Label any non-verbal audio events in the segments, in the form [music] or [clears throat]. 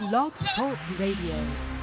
Blog Talk Radio.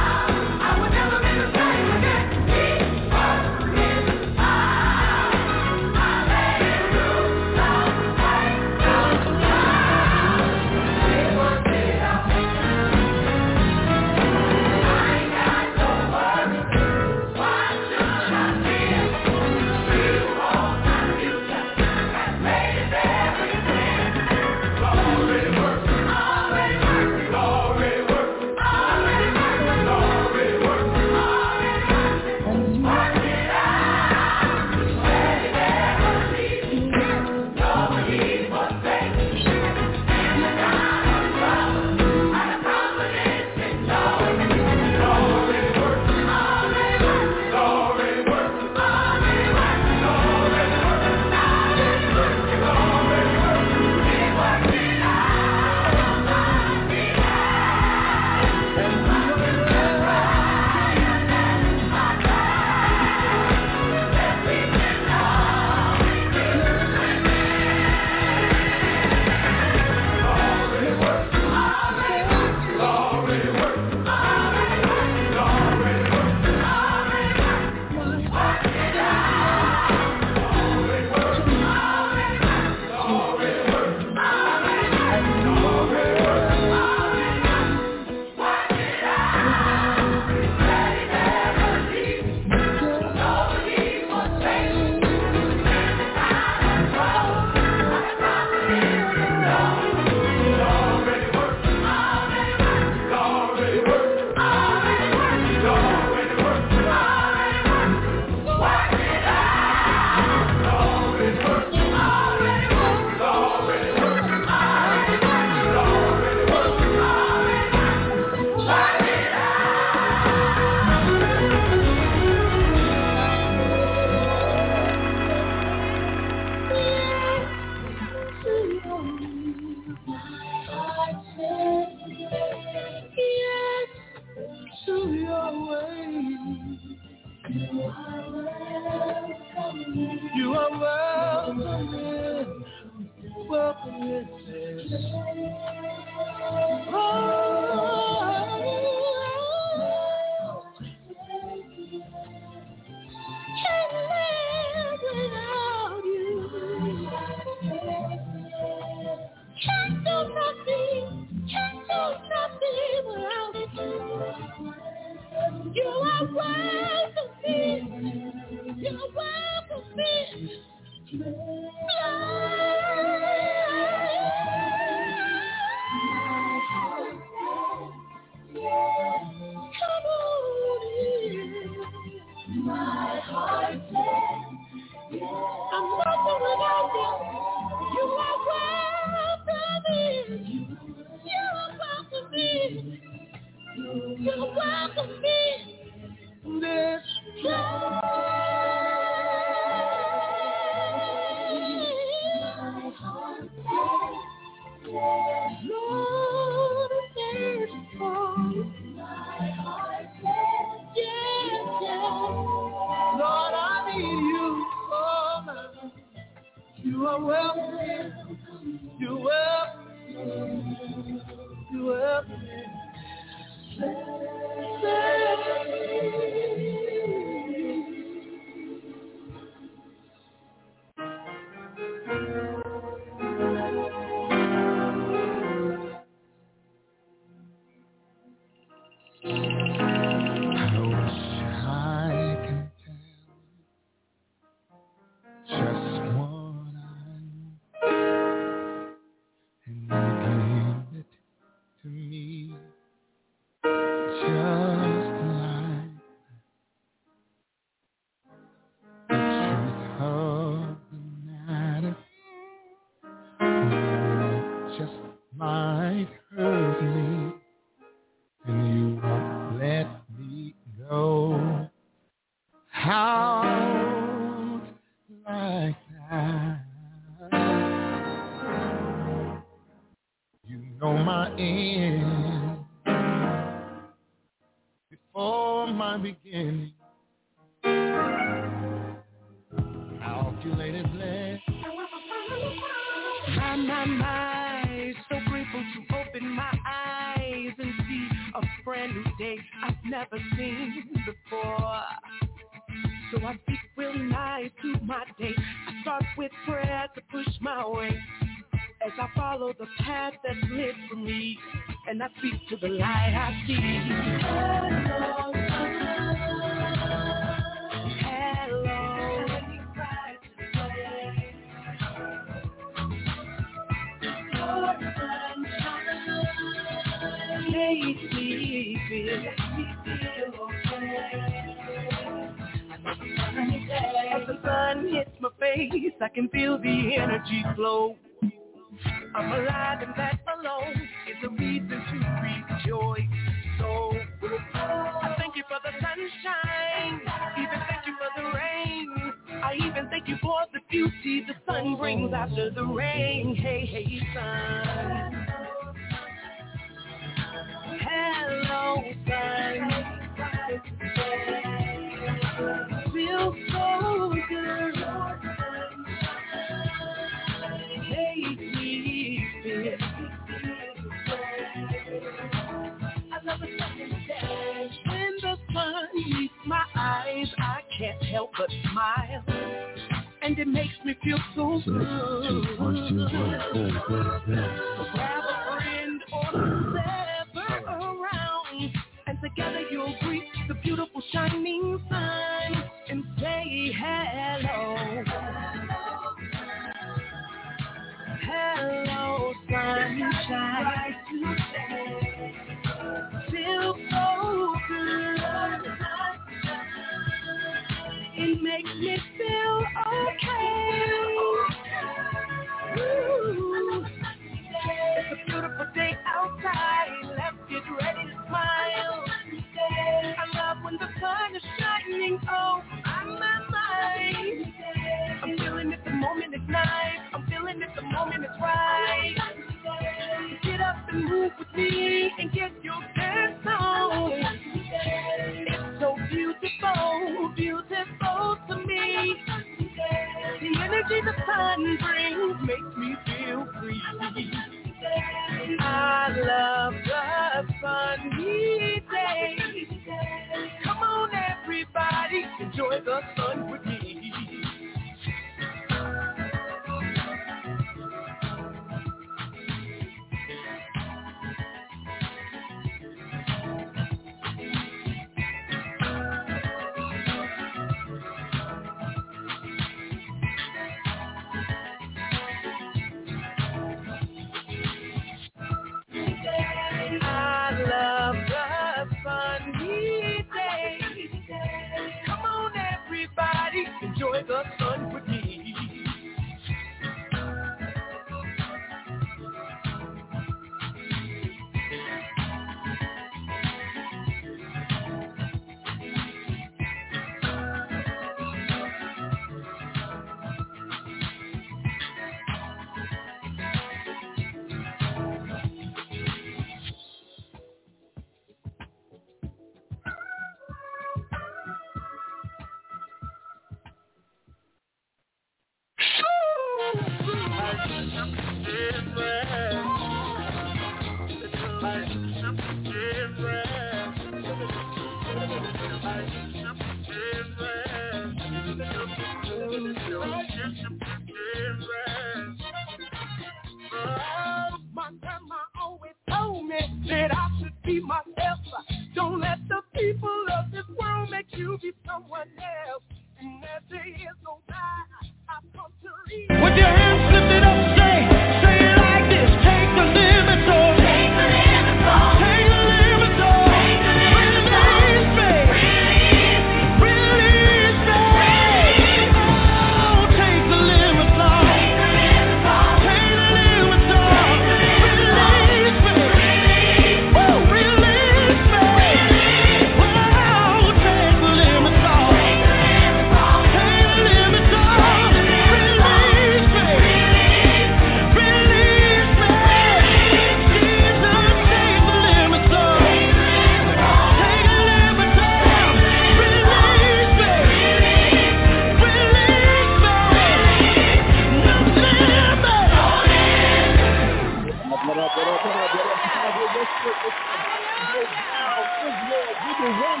Me one.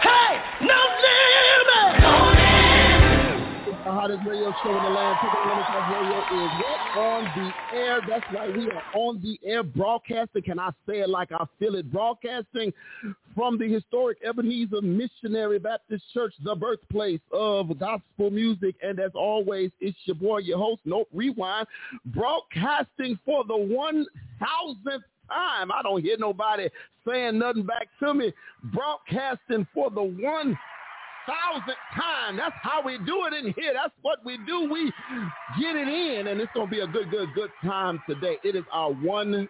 Hey, no limits. It's the hottest radio show in the land. Pick Limits Off Radio is what? On the air. That's right. We are on the air broadcasting. Can I say it like I feel it? Broadcasting from the historic Ebenezer Missionary Baptist Church, the birthplace of gospel music. And as always, it's your boy, your host, Nope Rewind, broadcasting for the 1000th time. I don't hear nobody saying nothing back to me. Broadcasting for the one thousandth time. That's how we do it in here. That's what we do. We get it in, and it's gonna be a good, good, good time today. It is our one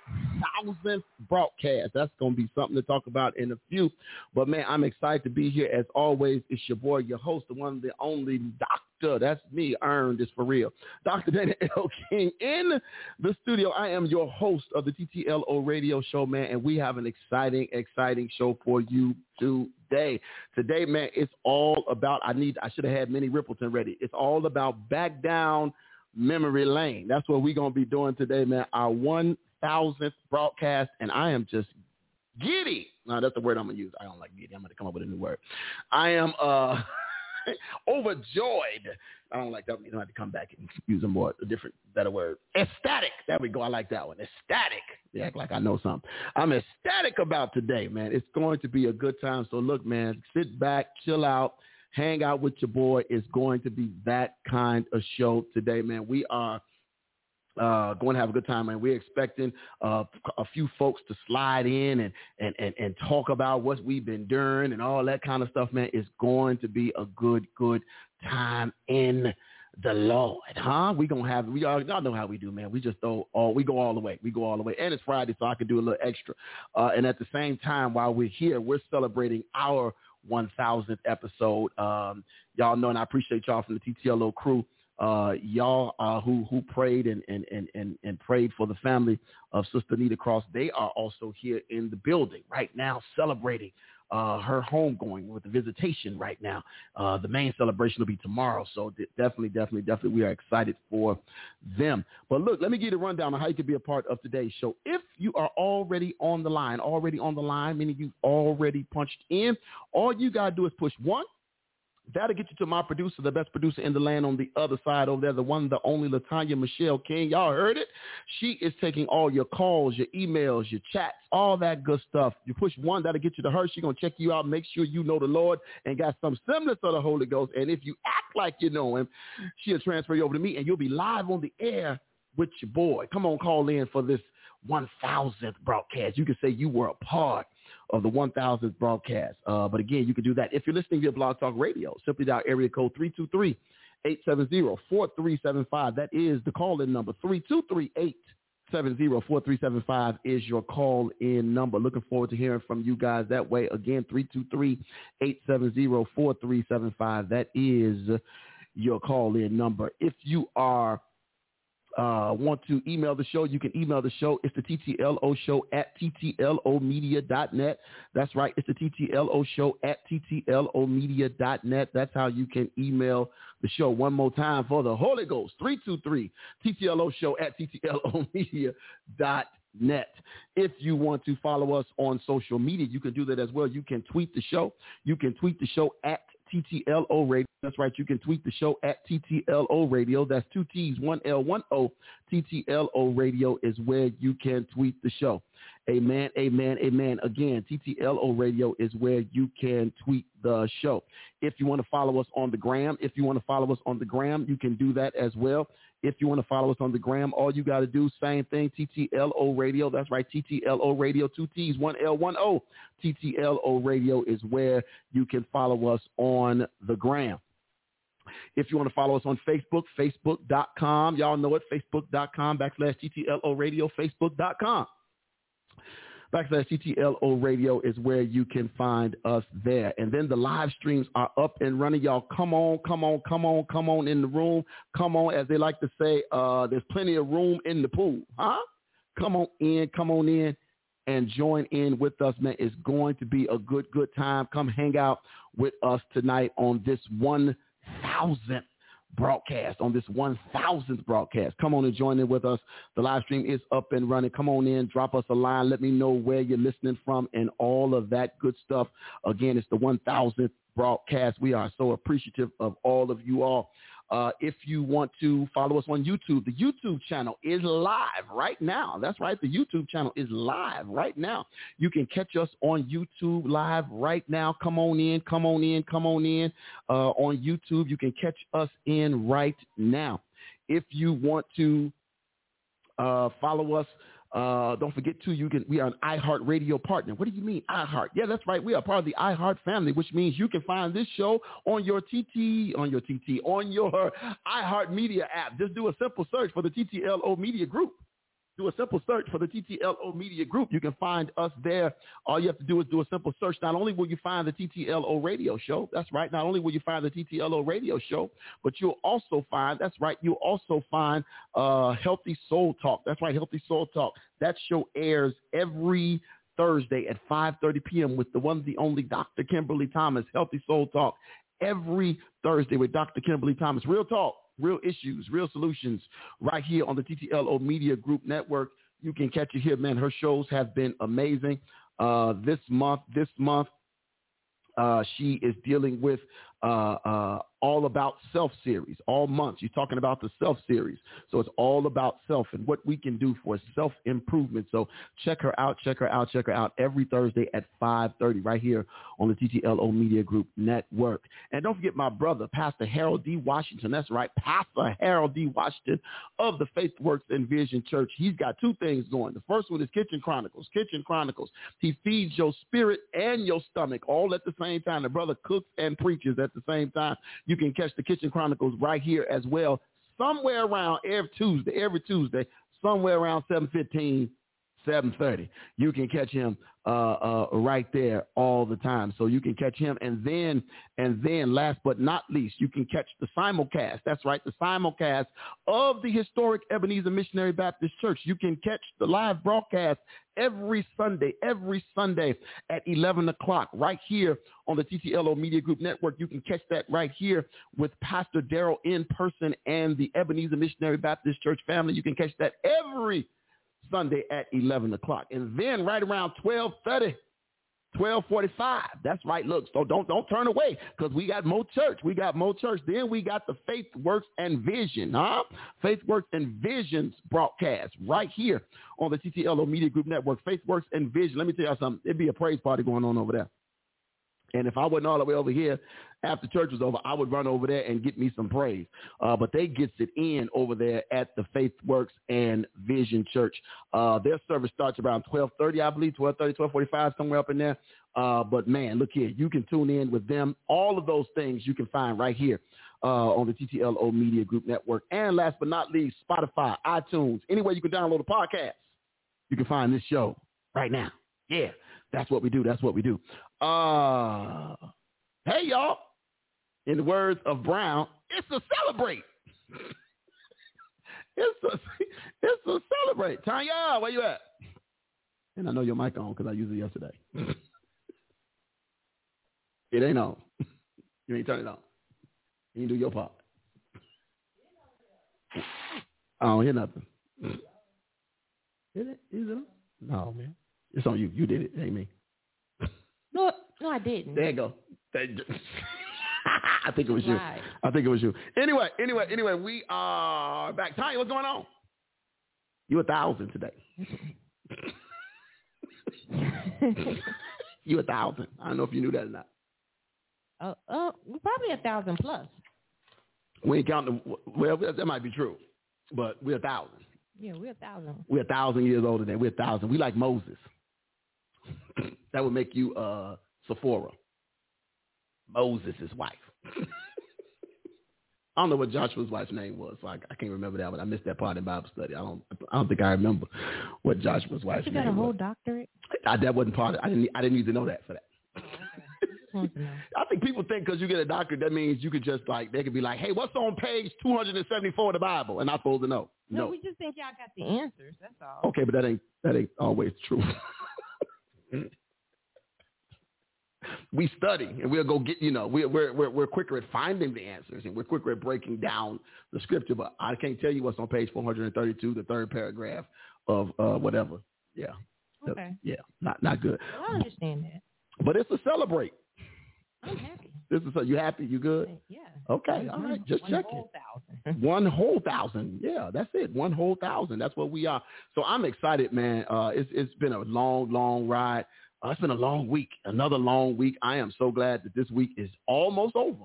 thousandth broadcast. That's gonna be something to talk about in a few. But man, I'm excited to be here as always. It's your boy, your host, the one, the only doctor. That's me. Earned is for real. Dr. Dana L. King in the studio. I am your host of the TTLO radio show, man, and we have an exciting, exciting show for you today. Today, man, it's all about, I need, I should have had Minnie Riperton ready. It's all about back down memory lane. That's what we're going to be doing today, man. Our 1000th broadcast, and I am just giddy. No, that's the word I'm going to use. I don't like giddy. I'm going to come up with a new word. I am, uh, [laughs] [laughs] overjoyed. I don't like that. You don't have to come back and use a more a different, better word. Ecstatic. There we go. I like that one. Ecstatic. You act like I know something. I'm ecstatic about today, man. It's going to be a good time. So look, man, sit back, chill out, hang out with your boy. It's going to be that kind of show today, man. We are uh, going to have a good time, and We're expecting uh, a few folks to slide in and, and, and, and talk about what we've been doing and all that kind of stuff, man. It's going to be a good, good time in the Lord, huh? We gonna have we all y'all know how we do, man. We just throw all we go all the way. We go all the way, and it's Friday, so I can do a little extra. Uh, and at the same time, while we're here, we're celebrating our 1,000th episode. Um, y'all know, and I appreciate y'all from the TTLO crew uh, y'all uh, who who prayed and, and, and, and, and prayed for the family of Sister Nita Cross. They are also here in the building right now celebrating uh, her homegoing with the visitation right now. Uh, the main celebration will be tomorrow. So d- definitely, definitely, definitely we are excited for them. But look, let me give you a rundown on how you can be a part of today's show. If you are already on the line, already on the line, meaning you've already punched in, all you got to do is push one, That'll get you to my producer, the best producer in the land on the other side over there, the one, the only Latanya Michelle King. Y'all heard it? She is taking all your calls, your emails, your chats, all that good stuff. You push one, that'll get you to her. She's going to check you out, make sure you know the Lord and got some semblance of the Holy Ghost. And if you act like you know him, she'll transfer you over to me and you'll be live on the air with your boy. Come on, call in for this 1000th broadcast. You can say you were a part of the 1000th broadcast. Uh, but again, you can do that if you're listening via Blog Talk Radio. Simply dial area code 323 870 4375. That is the call in number 323 870 4375 is your call in number. Looking forward to hearing from you guys that way. Again, 323 870 4375. That is your call in number. If you are uh, want to email the show, you can email the show. It's the TTLO show at TTLOmedia.net. That's right. It's the TTLO show at TTLOmedia.net. That's how you can email the show. One more time for the Holy Ghost. 323 TTLO show at TTLOmedia.net. Net. If you want to follow us on social media, you can do that as well. You can tweet the show. You can tweet the show at TTLO Radio. That's right. You can tweet the show at TTLO Radio. That's two T's, one L, one O. TTLO Radio is where you can tweet the show. Amen, amen, amen. Again, TTLO Radio is where you can tweet the show. If you want to follow us on the gram, if you want to follow us on the gram, you can do that as well. If you want to follow us on the gram, all you got to do, same thing, TTLO Radio. That's right, TTLO Radio, two T's, one L, one O. TTLO Radio is where you can follow us on the gram. If you want to follow us on Facebook, facebook.com. Y'all know it, facebook.com backslash TTLO Radio, facebook.com backslash TTLO radio is where you can find us there. And then the live streams are up and running. Y'all come on, come on, come on, come on in the room. Come on, as they like to say, uh, there's plenty of room in the pool. Huh? Come on in, come on in and join in with us, man. It's going to be a good, good time. Come hang out with us tonight on this 1,000th broadcast, on this 1000th broadcast. Come on and join in with us. The live stream is up and running. Come on in, drop us a line. Let me know where you're listening from and all of that good stuff. Again, it's the 1000th broadcast. We are so appreciative of all of you all. Uh, if you want to follow us on YouTube, the YouTube channel is live right now. That's right. The YouTube channel is live right now. You can catch us on YouTube live right now. Come on in, come on in, come on in uh, on YouTube. You can catch us in right now. If you want to uh, follow us uh, don't forget too, you can we are an iHeart Radio partner. What do you mean iHeart? Yeah, that's right. We are part of the iHeart family, which means you can find this show on your TT, on your TT, on your [laughs] iHeart Media app. Just do a simple search for the TTLO Media Group do a simple search for the TTLO Media Group. You can find us there. All you have to do is do a simple search. Not only will you find the TTLO radio show, that's right. Not only will you find the TTLO radio show, but you'll also find, that's right, you'll also find uh, Healthy Soul Talk. That's right, Healthy Soul Talk. That show airs every Thursday at 5.30 p.m. with the one, the only Dr. Kimberly Thomas, Healthy Soul Talk. Every Thursday with Dr. Kimberly Thomas. Real talk real issues, real solutions right here on the TTLO Media Group Network. You can catch it here, man. Her shows have been amazing. Uh, this month, this month, uh, she is dealing with uh, uh, all about self series all month. She's talking about the self series. So it's all about self and what we can do for self improvement. So check her out, check her out, check her out every Thursday at 5.30 right here on the TTLO Media Group Network. And don't forget my brother, Pastor Harold D. Washington. That's right, Pastor Harold D. Washington of the Faith Works and Vision Church. He's got two things going. The first one is Kitchen Chronicles. Kitchen Chronicles. He feeds your spirit and your stomach all at the same time. The brother cooks and preaches at the same time. You can catch the Kitchen Chronicles right here as well, somewhere around every Tuesday, every Tuesday, somewhere around 7.15, 7.30. You can catch him uh, uh, right there all the time. So you can catch him. And then, and then last but not least, you can catch the simulcast. That's right, the simulcast of the historic Ebenezer Missionary Baptist Church. You can catch the live broadcast every Sunday, every Sunday at 11 o'clock right here on the TTLO Media Group Network. You can catch that right here with Pastor Daryl in person and the Ebenezer Missionary Baptist Church family. You can catch that every Sunday at 11 o'clock. And then right around 1230, 1245. That's right. Look, so don't don't turn away because we got more church. We got more church. Then we got the Faith Works and Vision, huh? Faith Works and Visions broadcast right here on the TTLO Media Group Network. Faith Works and Vision. Let me tell you something. It'd be a praise party going on over there. And if I wasn't all the way over here after church was over, I would run over there and get me some praise. Uh, but they gets it in over there at the Faith Works and Vision Church. Uh, their service starts around 1230, I believe, 1230, 1245, somewhere up in there. Uh, but man, look here, you can tune in with them. All of those things you can find right here uh, on the TTLO Media Group Network. And last but not least, Spotify, iTunes, anywhere you can download a podcast, you can find this show right now. Yeah, that's what we do. That's what we do. Uh, hey, y'all. In the words of Brown, it's a celebrate. [laughs] it's a [laughs] it's a celebrate. Tanya, where you at? And I know your mic on because I used it yesterday. [laughs] it ain't on. You ain't turn it on. You do your part. I don't hear nothing. Is it? Is it on? No, man. It's on you. You did it. Ain't me. No, no, I didn't. There you go. You- [laughs] I think it was you. Lied. I think it was you. Anyway, anyway, anyway, we are back. Tanya, what's going on? You a thousand today. [laughs] you a thousand. I don't know if you knew that or not. oh, oh, we're probably a thousand plus. We ain't counting. Well, that might be true, but we're a thousand. Yeah, we're a thousand. We're a thousand years older than we're a thousand. We like Moses. [clears throat] that would make you uh, Zipporah, Moses' wife. [laughs] I don't know what Joshua's wife's name was, so I, I can't remember that one. I missed that part in Bible study. I don't. I don't think I remember what Joshua's wife's name was. You got a whole was. doctorate? I, that wasn't part. Of, I didn't. I didn't need to know that for that. [laughs] Just wanted. I think people think because you get a doctorate, that means you could just like they could be like, hey, what's on page two hundred and seventy four of the Bible, and I'm supposed to know. No, No. we just think y'all got the answers. That's all. Okay, but that ain't that ain't always true. [laughs] we study and we'll go get you know we're, we're we're we're quicker at finding the answers and we're quicker at breaking down the scripture. But I can't tell you what's on page four hundred and thirty two, the third paragraph of uh, whatever. Yeah, Okay. yeah, not not good. I understand that. But it's a celebrate. I'm happy. This is a, you happy? You good? Yeah. Okay, all right, just One checking. whole thousand. [laughs] One whole thousand. Yeah, that's it. One whole thousand. That's what we are. So I'm excited, man. Uh, it's it's been a long, long ride. Uh, it's been a long week. Another long week. I am so glad that this week is almost over.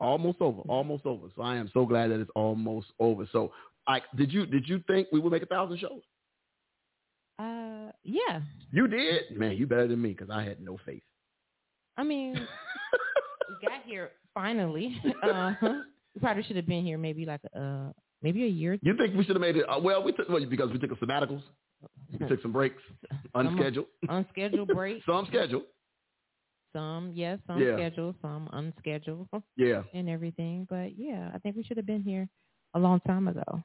Almost over. Almost over. So I am so glad that it's almost over. So, like, did you did you think we would make a thousand shows? Uh, yeah. You did, man. You better than me because I had no faith. I mean, we got here finally. [laughs] Uh, we probably should have been here maybe like uh maybe a year. You think we should have made it? Uh, well, we took well, because we took a sabbaticals. We took some breaks, [laughs] unscheduled. [laughs] Unscheduled break. Some scheduled. Some yes, some Yeah. scheduled, some unscheduled, Yeah. and everything. But yeah, I think we should have been here a long time ago,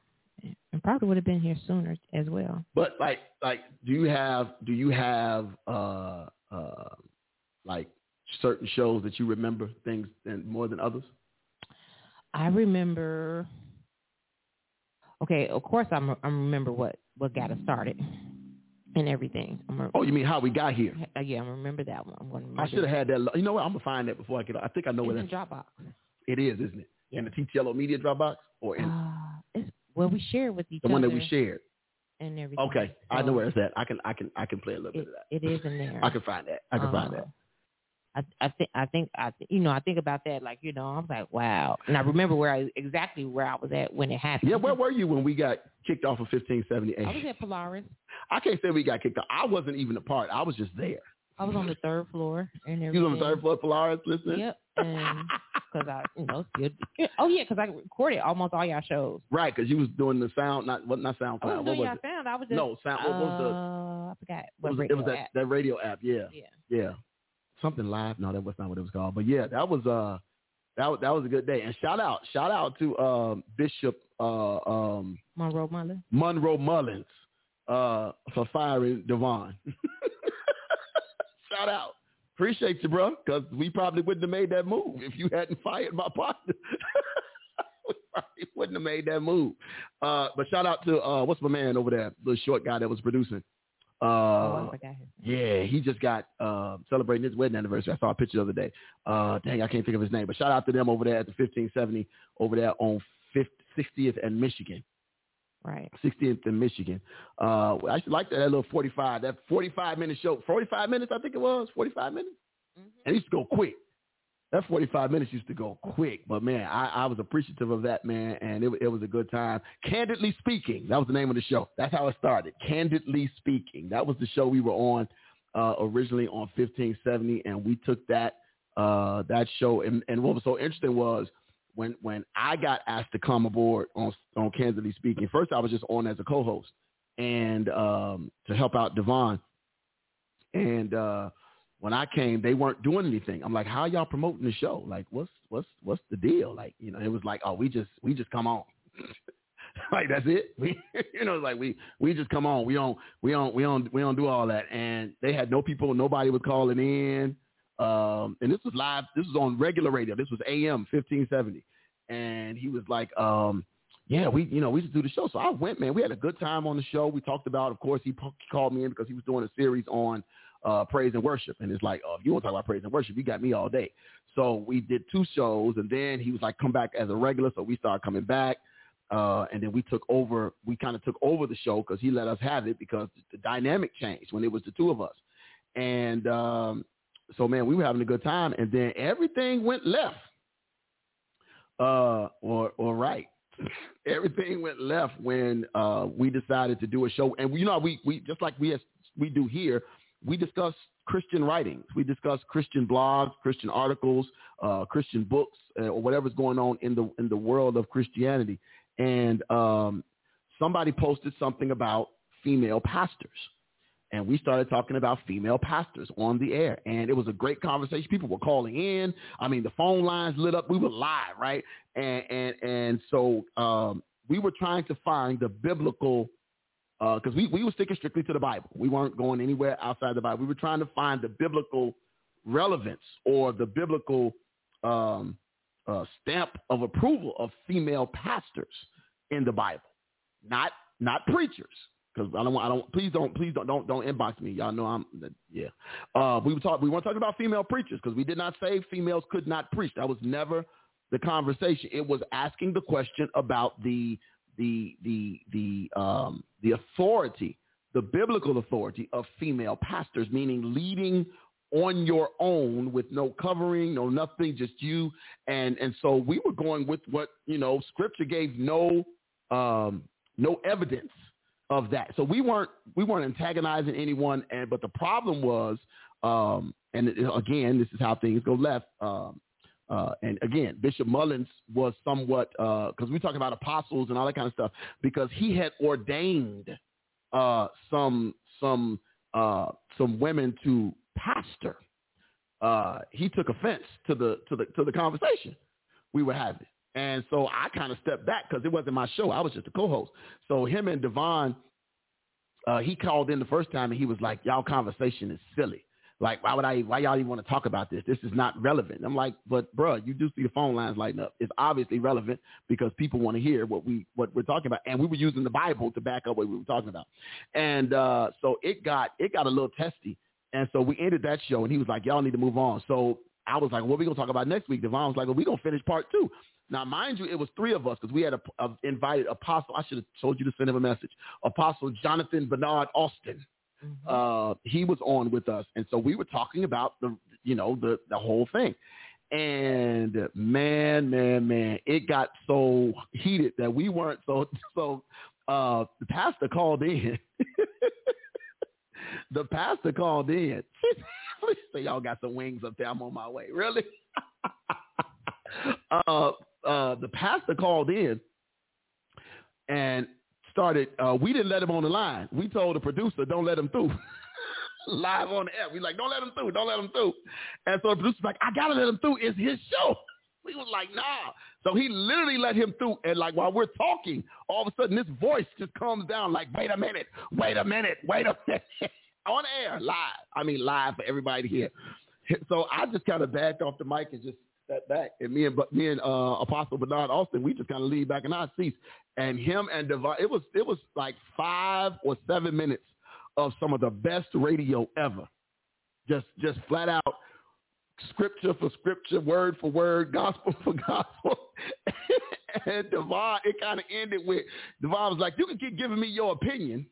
and probably would have been here sooner as well. But like, like, do you have do you have uh uh like certain shows that you remember things and more than others? I remember. Okay, of course I'm, I remember what what got us started and everything. A, Oh, you mean how we got here? uh, yeah, I remember that one. Remember I should have had that. You know what? I'm gonna find that before I get. I think I know where It's that in Dropbox. it is, isn't it? Yeah. In the TTLO Media Dropbox or in Uh, it's well, we share with each the other one that we shared? and everything. Okay, I know So where it's at. I can I can I can play a little bit of that. it is in there. I can find that. I can find Uh, that. I I think I think I thi- you know I think about that like you know I'm like wow and I remember where I exactly where I was at when it happened. Yeah, where were you when we got kicked off of 1578? I was at Polaris. I can't say we got kicked off. I wasn't even a part. I was just there. I was on the third floor and You was on the third floor of Polaris listening? Yep, because I you know still, [laughs] oh yeah because I recorded almost all y'all shows. Right, because you was doing the sound, not what, not SoundCloud. I was what doing was y'all sound. I was just No, sound. What was the? uh, I forgot It what was, it radio was that, app. that radio app. Yeah, Yeah. yeah, something live. No, that was not what it was called. But yeah, that was uh, that that was a good day. And shout out, shout out to um, Bishop uh, um, Monroe Mullen. Monroe Mullins uh, for firing Devon. [laughs] shout out. Appreciate you, bro, because we probably wouldn't have made that move if you hadn't fired my partner. [laughs] we probably wouldn't have made that move. Uh, but shout out to uh, what's my man over there, the short guy that was producing. Uh, oh, I forgot his name. yeah, he just got uh, celebrating his wedding anniversary. I saw a picture the other day. Uh, dang, I can't think of his name, but shout out to them over there at the 1570 over there on 50, 60th and Michigan. Right. 60th in Michigan. Uh, I actually like that, that little 45, that 45 minute show. 45 minutes, I think it was. 45 minutes. and it used to go quick. That 45 minutes used to go quick, but man, I, I was appreciative of that, man, and it, it was a good time. Candidly Speaking, that was the name of the show. That's how it started. Candidly Speaking. That was the show we were on uh, originally on 1570, and we took that uh, that show. And, and what was so interesting was when when I got asked to come aboard on on Candidly Speaking. First, I was just on as a co-host and um, to help out Devon. And uh, when I came, they weren't doing anything. I'm like, how y'all promoting the show? Like, what's what's what's the deal? Like, you know, it was like, oh, we just we just come on. [laughs] like that's it. [laughs] We, you know, like we we just come on. We don't we don't we don't we don't do all that. And they had no people. Nobody was calling in. Um, and this was live. This was on regular radio. This was AM 1570. And he was like, um, yeah, we, you know, we just do the show. So I went, man. We had a good time on the show. We talked about, of course, he, he called me in because he was doing a series on uh, praise and worship. And it's like, oh, if you want to talk about praise and worship, you got me all day. So we did two shows, and then he was like, come back as a regular. So we started coming back. Uh, and then we took over, we kind of took over the show because he let us have it because the dynamic changed when it was the two of us. And um, so, man, we were having a good time. And then everything went left uh, or, or right. [laughs] everything went left when uh, we decided to do a show. And, you know, we, we just like we, we do here, we discuss Christian writings. We discuss Christian blogs, Christian articles, uh, Christian books, uh, or whatever's going on in the in the world of Christianity. And um, somebody posted something about female pastors, and we started talking about female pastors on the air, and it was a great conversation. People were calling in. I mean, the phone lines lit up. We were live, right? And and and so um, we were trying to find the biblical because uh, we, we were sticking strictly to the Bible. We weren't going anywhere outside the Bible. We were trying to find the biblical relevance or the biblical um, uh, stamp of approval of female pastors in the Bible, not not preachers. Because I don't, I don't. Please don't, please don't, don't, don't inbox me. Y'all know I'm. Yeah. Uh, we were talking. We weren't talking about female preachers because we did not say females could not preach. That was never the conversation. It was asking the question about the the the the um, the authority, the biblical authority of female pastors, meaning leading on your own with no covering, no nothing, just you. And and so we were going with what you know, Scripture gave no um, no evidence of that. So we weren't we weren't antagonizing anyone. And but the problem was, um, and again, this is how things go left. Um, uh, and again, Bishop Mullins was somewhat because uh, we talk about apostles and all that kind of stuff because he had ordained uh, some some uh, some women to pastor. Uh, he took offense to the to the to the conversation we were having, and so I kind of stepped back because it wasn't my show. I was just a co-host. So him and Devon, uh, he called in the first time and he was like, "Y'all conversation is silly." Like, why would I? Why y'all even want to talk about this? This is not relevant. I'm like, but bro, you do see the phone lines lighting up. It's obviously relevant because people want to hear what we what we're talking about, and we were using the Bible to back up what we were talking about. And uh, so it got it got a little testy, and so we ended that show, and he was like, y'all need to move on. So I was like, what are we gonna talk about next week? Devon was like, well, we gonna finish part two. Now, mind you, it was three of us because we had a, a, invited Apostle. I should have told you to send him a message. Apostle Jonathan Bernard Austin mm-hmm. uh, he was on with us, and so we were talking about the you know the the whole thing. And man, man, man, it got so heated that we weren't so [laughs] so. Uh, the pastor called in. [laughs] the pastor called in. [laughs] so y'all got some wings up there. I'm on my way. Really? uh, uh, the pastor called in, and started, uh, we didn't let him on the line. We told the producer, don't let him through. [laughs] Live on the air. We like, don't let him through. Don't let him through. And so the producer's like, I got to let him through. It's his show. [laughs] We was like, nah. So he literally let him through. And like while we're talking, all of a sudden this voice just comes down like, wait a minute, wait a minute, wait a [laughs] minute. on air, live. I mean, live for everybody to hear. So I just kind of backed off the mic and just sat back. And me and me and uh, Apostle Bernard Austin, we just kind of leaned back in our seats and him and Devon, it was it was like five or seven minutes of some of the best radio ever. Just just flat out scripture for scripture, word for word, gospel [laughs] for gospel. and Devon, it kind of ended with Devon was like, "You can keep giving me your opinion."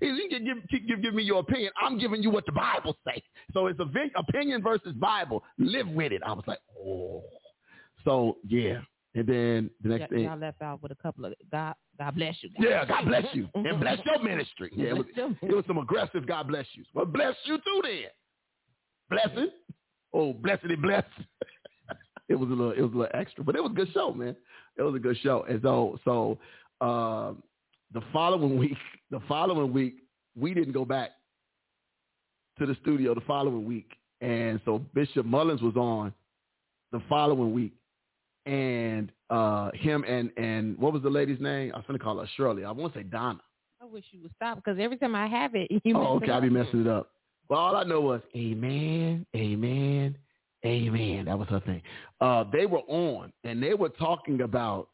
You can give, keep, give, give me your opinion. I'm giving you what the Bible says. So it's a opinion versus Bible. Live with it. I was like, oh. So yeah, and then the next Y'all, thing, y'all left out with a couple of God. God bless you. Guys. yeah, God bless you [laughs] and bless your ministry. Yeah, it was, it was some aggressive God bless you. Well, bless you too then. Blessing. Oh, blessed and blessed. [laughs] it was a little, it was a little extra, but it was a good show, man. It was a good show. And so, so um, the following week, the following week, we didn't go back to the studio the following week, and so Bishop Mullins was on the following week, and uh, him and and what was the lady's name? I was gonna call her Shirley. I want to say Donna. I wish you would stop because every time I have it, [laughs] you. Oh, okay. it I be messing it up. Well, all I know was Amen, Amen, Amen. That was her thing. Uh, they were on and they were talking about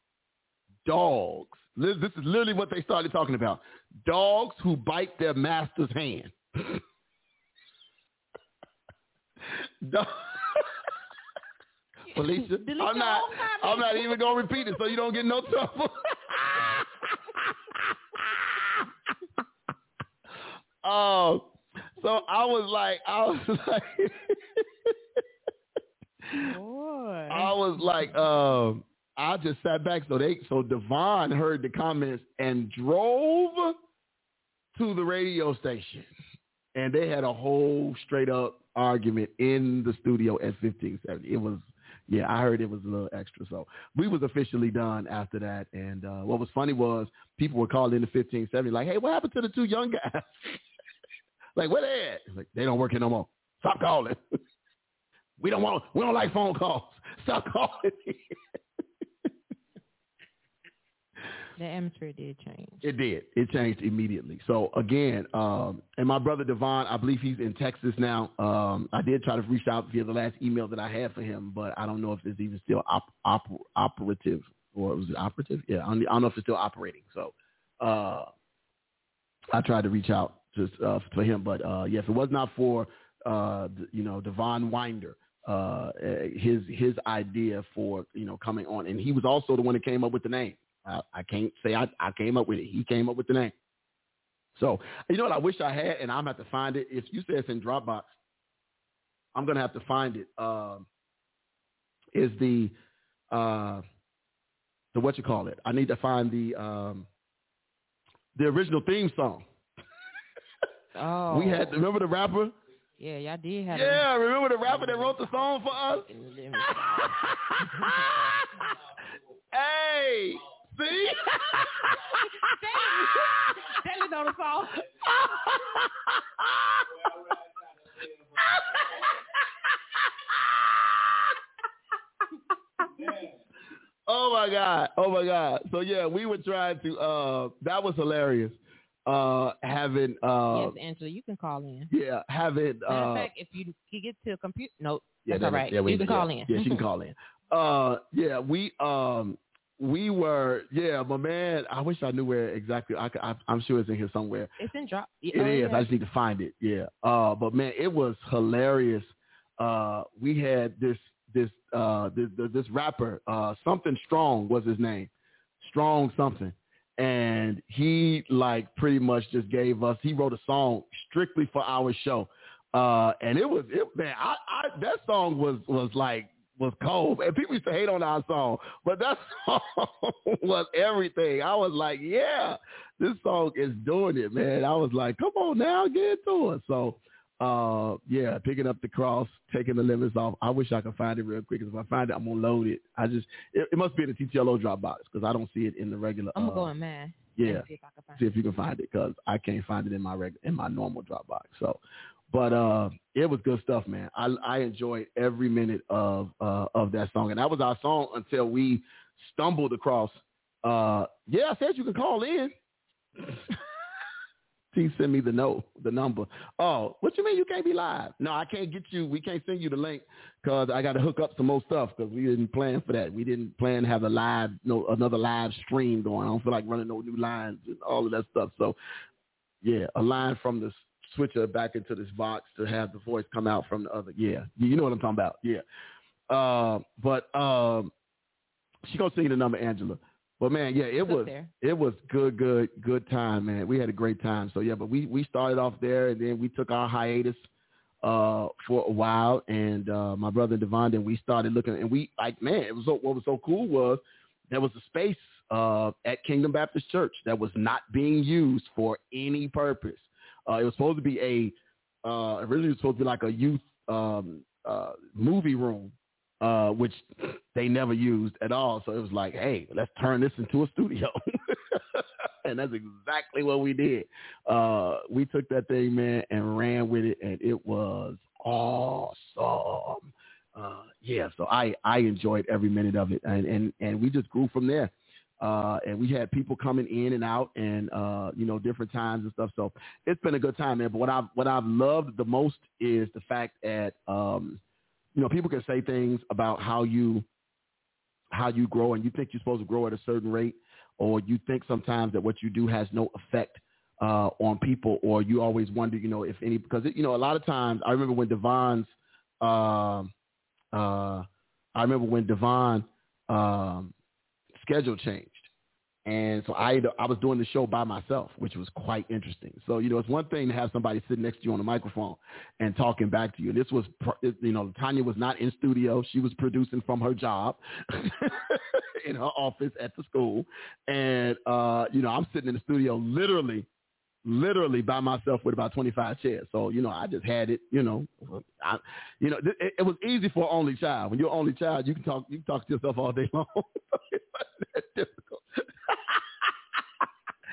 dogs. This is literally what they started talking about. Dogs who bite their master's hand. [laughs] Dog- [laughs] Felicia, I'm not. I'm not even gonna repeat it so you don't get no trouble. [laughs] Oh, so I was like, I was like, I was like, um, I just sat back. So they, so Devon heard the comments and drove to the radio station, and they had a whole straight up argument in the studio at fifteen seventy. It was, yeah, I heard it was a little extra. So we was officially done after that. And uh, what was funny was people were calling in the fifteen seventy like, hey, what happened to the two young guys? [laughs] like, where they at? Like, they don't work here no more. Stop calling. [laughs] we don't want. We don't like phone calls. [laughs] Stop calling. The atmosphere did change. It did. It changed immediately. So again, um, and my brother Devon, I believe he's in Texas now. Um, I did try to reach out via the last email that I had for him, but I don't know if it's even still op- op- operative or was it operative? Yeah, I don't, I don't know if it's still operating. So uh, I tried to reach out just uh, for him, but uh, yeah, if it was not for uh, you know Devon Winder. Uh, his his idea for you know coming on, and he was also the one that came up with the name. I, I can't say I, I came up with it. He came up with the name. So you know what I wish I had, and I'm gonna have to find it. If you say it's in Dropbox, I'm gonna have to find it. Um, is the uh, the what you call it? I need to find the um, the original theme song. Oh, [laughs] We had remember the rapper? yeah, y'all did have. Yeah, remember the rapper that wrote the song for us? [laughs] hey, see? [laughs] Stanley know the song. [laughs] oh my god! Oh my god! So yeah, we were trying to. uh That was hilarious. Uh Having. uh yes, Angela, you can call in. Yeah, having. Matter of uh fact, if you can get to a computer, no, Yeah, that's that- all right. yeah, we- you can call in. Yeah, she can call in. [laughs] Uh, yeah, we um we were yeah, my man. I wish I knew where exactly. I, I'm sure it's in here somewhere. It's in drop. It is. I just need to find it. Yeah. Uh, but man, it was hilarious. Uh, we had this this uh this this rapper uh something strong was his name, strong something, and he like pretty much just gave us. He wrote a song strictly for our show, uh, and it was it man. I, I that song was was like was cold. And people used to hate on our song, but that [laughs] song was everything. I was like, yeah, this song is doing it, man. I was like, come on now, get into it. So, uh, yeah, picking up the cross, taking the limits off. I wish I could find it real quick. 'cause If I find it, I'm gonna load it. I just, it, it must be in the TTLO Dropbox because I don't see it in the regular. I'm gonna uh, go in mine. yeah. See if I can find see if you can find it because I can't find it in my reg- in my normal Dropbox. So, but uh, it was good stuff, man. I I enjoyed every minute of uh, of that song, and that was our song until we stumbled across. Uh, yeah, I said you can call in. [laughs] Please send me the note, the number. Oh, what you mean you can't be live? No, I can't get you. We can't send you the link because I got to hook up some more stuff because we didn't plan for that. We didn't plan to have a live, no another live stream going. I don't feel like running no new lines and all of that stuff. So, yeah, a line from the switcher back into this box to have the voice come out from the other. Yeah, you know what I'm talking about. Yeah, uh, but um, she gonna send you the number, Angela. But man, yeah, it was there. it was good, good, good time, man. We had a great time. So yeah, but we we started off there, and then we took our hiatus uh, for a while, and uh, my brother Devon, and we started looking, and we like, man, it was so, what was so cool was there was a space uh, at Kingdom Baptist Church that was not being used for any purpose. Uh, it was supposed to be a uh, originally it was supposed to be like a youth um, uh, movie room, uh, which they never used at all. So it was like, hey, let's turn this into a studio. [laughs] and that's exactly what we did. Uh, we took that thing, man, and ran with it, and it was awesome. Uh, yeah, so I I enjoyed every minute of it, and and and we just grew from there. Uh, and we had people coming in and out, and uh, you know, different times and stuff. So it's been a good time, man. But what I've what I've loved the most is the fact that um, you know people can say things about how you how you grow, and you think you're supposed to grow at a certain rate, or you think sometimes that what you do has no effect uh, on people, or you always wonder, you know, if any because it, you know a lot of times I remember when Devon's uh, uh, I remember when Devon um, schedule changed. And so I I was doing the show by myself, which was quite interesting. So you know, it's one thing to have somebody sitting next to you on the microphone and talking back to you. And This was, you know, Tanya was not in studio; she was producing from her job [laughs] in her office at the school, and uh, you know, I'm sitting in the studio literally literally by myself with about 25 chairs. So, you know, I just had it, you know, I, you know, it, it was easy for only child. When you're only child, you can talk, you can talk to yourself all day [laughs] long. [laughs] difficult.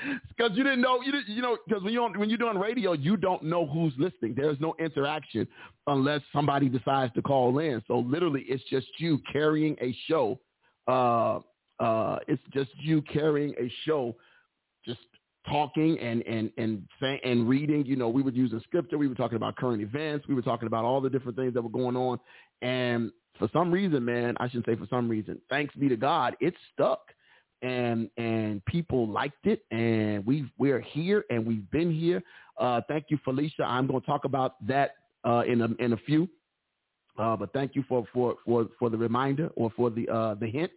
[laughs] Because you didn't know, you, didn't, you know, because when you're when you're doing radio, you don't know who's listening. There's no interaction unless somebody decides to call in. So literally, it's just you carrying a show. Uh, uh, it's just you carrying a show, just talking and and and saying and reading. You know, we were using scripture. We were talking about current events. We were talking about all the different things that were going on. And for some reason, man, I shouldn't say for some reason. Thanks be to God, it stuck, and and people liked it, and we we're here and we've been here. Uh, thank you, Felicia. I'm going to talk about that uh, in a in a few. Uh, but thank you for, for, for, for the reminder or for the uh, the hint.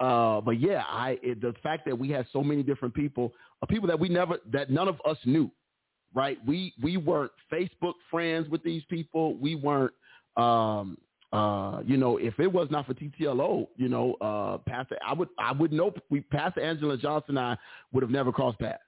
Uh, but yeah, I it, the fact that we had so many different people, uh, people that we never that none of us knew, right? We we weren't Facebook friends with these people. We weren't. Um, uh, you know, if it was not for TTLO, you know, uh, Pastor, I would, I would know, we, Pastor Angela Johnson and I would have never crossed paths.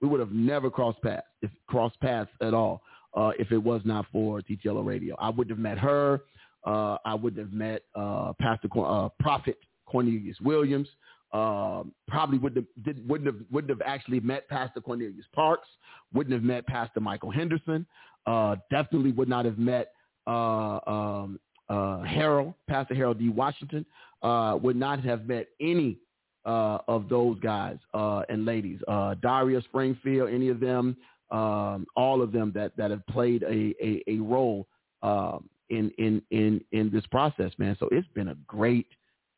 We would have never crossed paths, if crossed paths at all uh, if it was not for TTLO Radio. I wouldn't have met her. Uh, I wouldn't have met uh, Pastor uh, Prophet Cornelius Williams. Um, probably wouldn't have, did, wouldn't have wouldn't have actually met Pastor Cornelius Parks. Wouldn't have met Pastor Michael Henderson. Uh, definitely would not have met uh, um, uh, Harold, Pastor Harold D. Washington. would not have met any of those guys and ladies. Daria Springfield, any of them um, all of them that, that have played a, a, a role um, in, in, in, in this process, man. So it's been a great,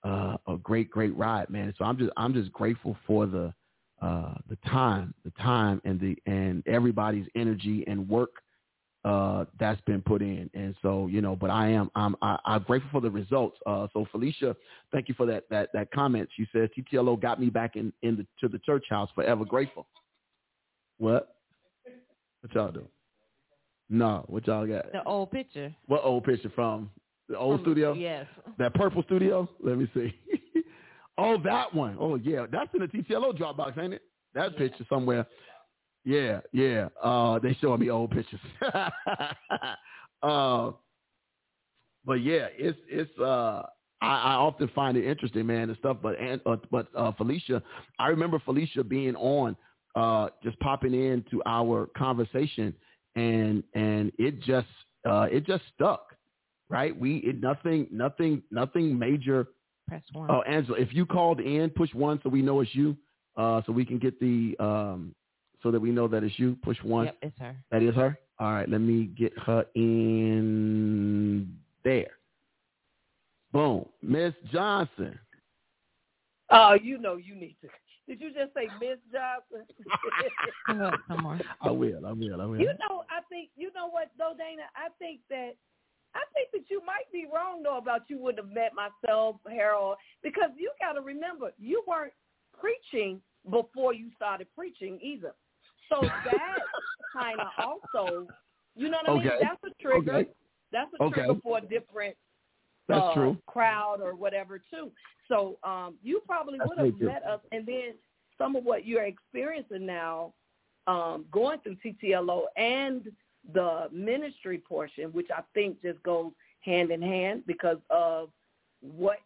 uh, a great, great ride, man. So I'm just, I'm just grateful for the, uh, the time, the time and the, and everybody's energy and work, uh, that's been put in. And so, you know, but I am, I'm, I, I'm grateful for the results. Uh, so Felicia, thank you for that, that, that comment. She says TTLO got me back in, in the, to the church house forever grateful. What? What y'all do? No, what y'all got? The old picture. What old picture from the old from, studio? Yes. That purple studio. Let me see. [laughs] oh, that one. Oh, yeah. That's in the TTLO Dropbox, ain't it? That yeah. picture somewhere. Yeah, yeah. Uh, they showing me old pictures. [laughs] uh, but yeah, it's it's. Uh, I, I often find it interesting, man, and stuff. But and uh, but uh, Felicia, I remember Felicia being on uh, just popping into our conversation, and and it just uh, it just stuck, right? We it, nothing nothing nothing major. Press one. Oh, Angela, if you called in, push one so we know it's you, uh, so we can get the um, so that we know that it's you. Push one. Yep, it's her. That is her. All right, let me get her in there. Boom, Miss Johnson. Oh, you know you need to did you just say Miss Johnson? [laughs] Come on. I will. I will. I will. You know, I think you know what though, Dana. I think that I think that you might be wrong though about you wouldn't have met myself, Harold, because you got to remember you weren't preaching before you started preaching either. So that kind of also You know what I mean? Okay. That's a trigger. Okay. That's a Okay. trigger for a different That's uh, true. crowd or whatever too. So um, you probably would have met us, and then some of what you're experiencing now, um, going through TTLO and the ministry portion, which I think just goes hand in hand because of what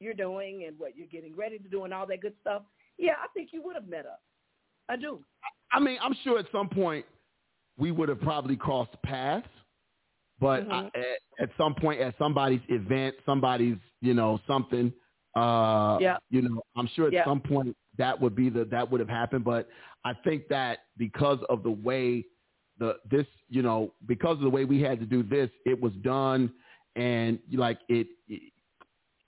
you're doing and what you're getting ready to do and all that good stuff. Yeah, I think you would have met us. I do. I mean, I'm sure at some point we would have probably crossed paths, but I, Mhm. at, at some point at somebody's event, somebody's you know something, uh, Yeah. you know, I'm sure at Yeah. some point that would be the that would have happened. But I think that because of the way the this you know because of the way we had to do this, it was done and like it it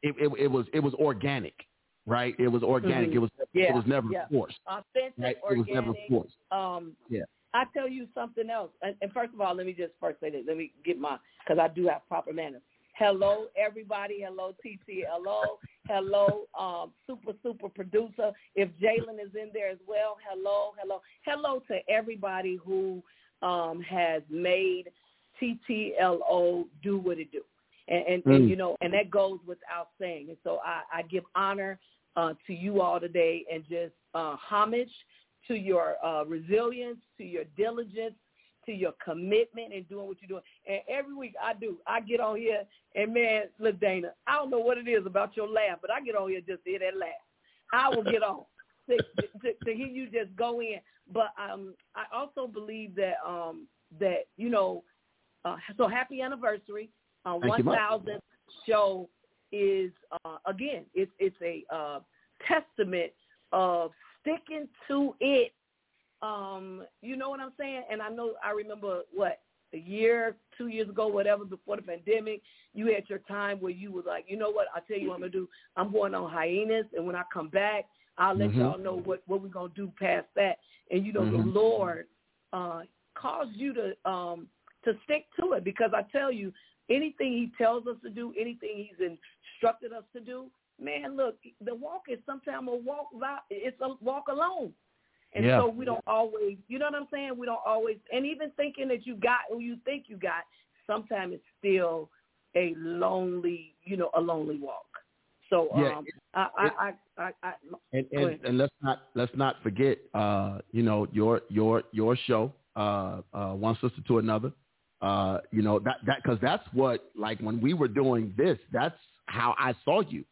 it, it was it was organic, right? It was organic. Mhm. It was Yeah, it was never yeah. forced. Authentic, Right? It was never forced. Um, Yeah. I tell you something else. And, and first of all, let me just first say this. Let me get my, because I do have proper manners. Hello, everybody. Hello, TT. Hello, hello, um, super, super producer. If Jalen is in there as well, hello, hello. Hello to everybody who um, has made TTLO do what it do. And, and, and, Mm. you know, and that goes without saying. And so I, I give honor uh, to you all today and just uh, homage to your uh, resilience, to your diligence, to your commitment in doing what you're doing. And every week I do. I get on here and man, look, Dana, I don't know what it is about your laugh, but I get on here just to hear that laugh. I will get on [laughs] to, to, to hear you just go in. But um, I also believe that um, that you know, uh, so happy anniversary. Uh, Thank you much. 1,000th show is uh, again, it's it's a uh, testament of sticking to it. Um, you know what I'm saying? And I know I remember what a year, two years ago, whatever, before the pandemic, you had your time where you was like, you know what? I'll tell you what I'm gonna do. I'm going on hyenas, and when I come back, I'll let Mhm. y'all know what what we're gonna do past that. And you know, the Mhm. Lord uh, caused you to um, to stick to it because I tell you, anything He tells us to do, anything He's instructed us to do, man, look, the walk is sometimes a walk. It's a walk alone. And Yeah. so we don't always, you know what I'm saying? We don't always, and even thinking that you got who you think you got, sometimes it's still a lonely, you know, a lonely walk. So Yeah, um, I, I, I, I, I, And, and, and let's not let's not forget, uh, you know, your your your show, uh, uh, one sister to another. Uh, you know that that because that's what like when we were doing this, that's how I saw you,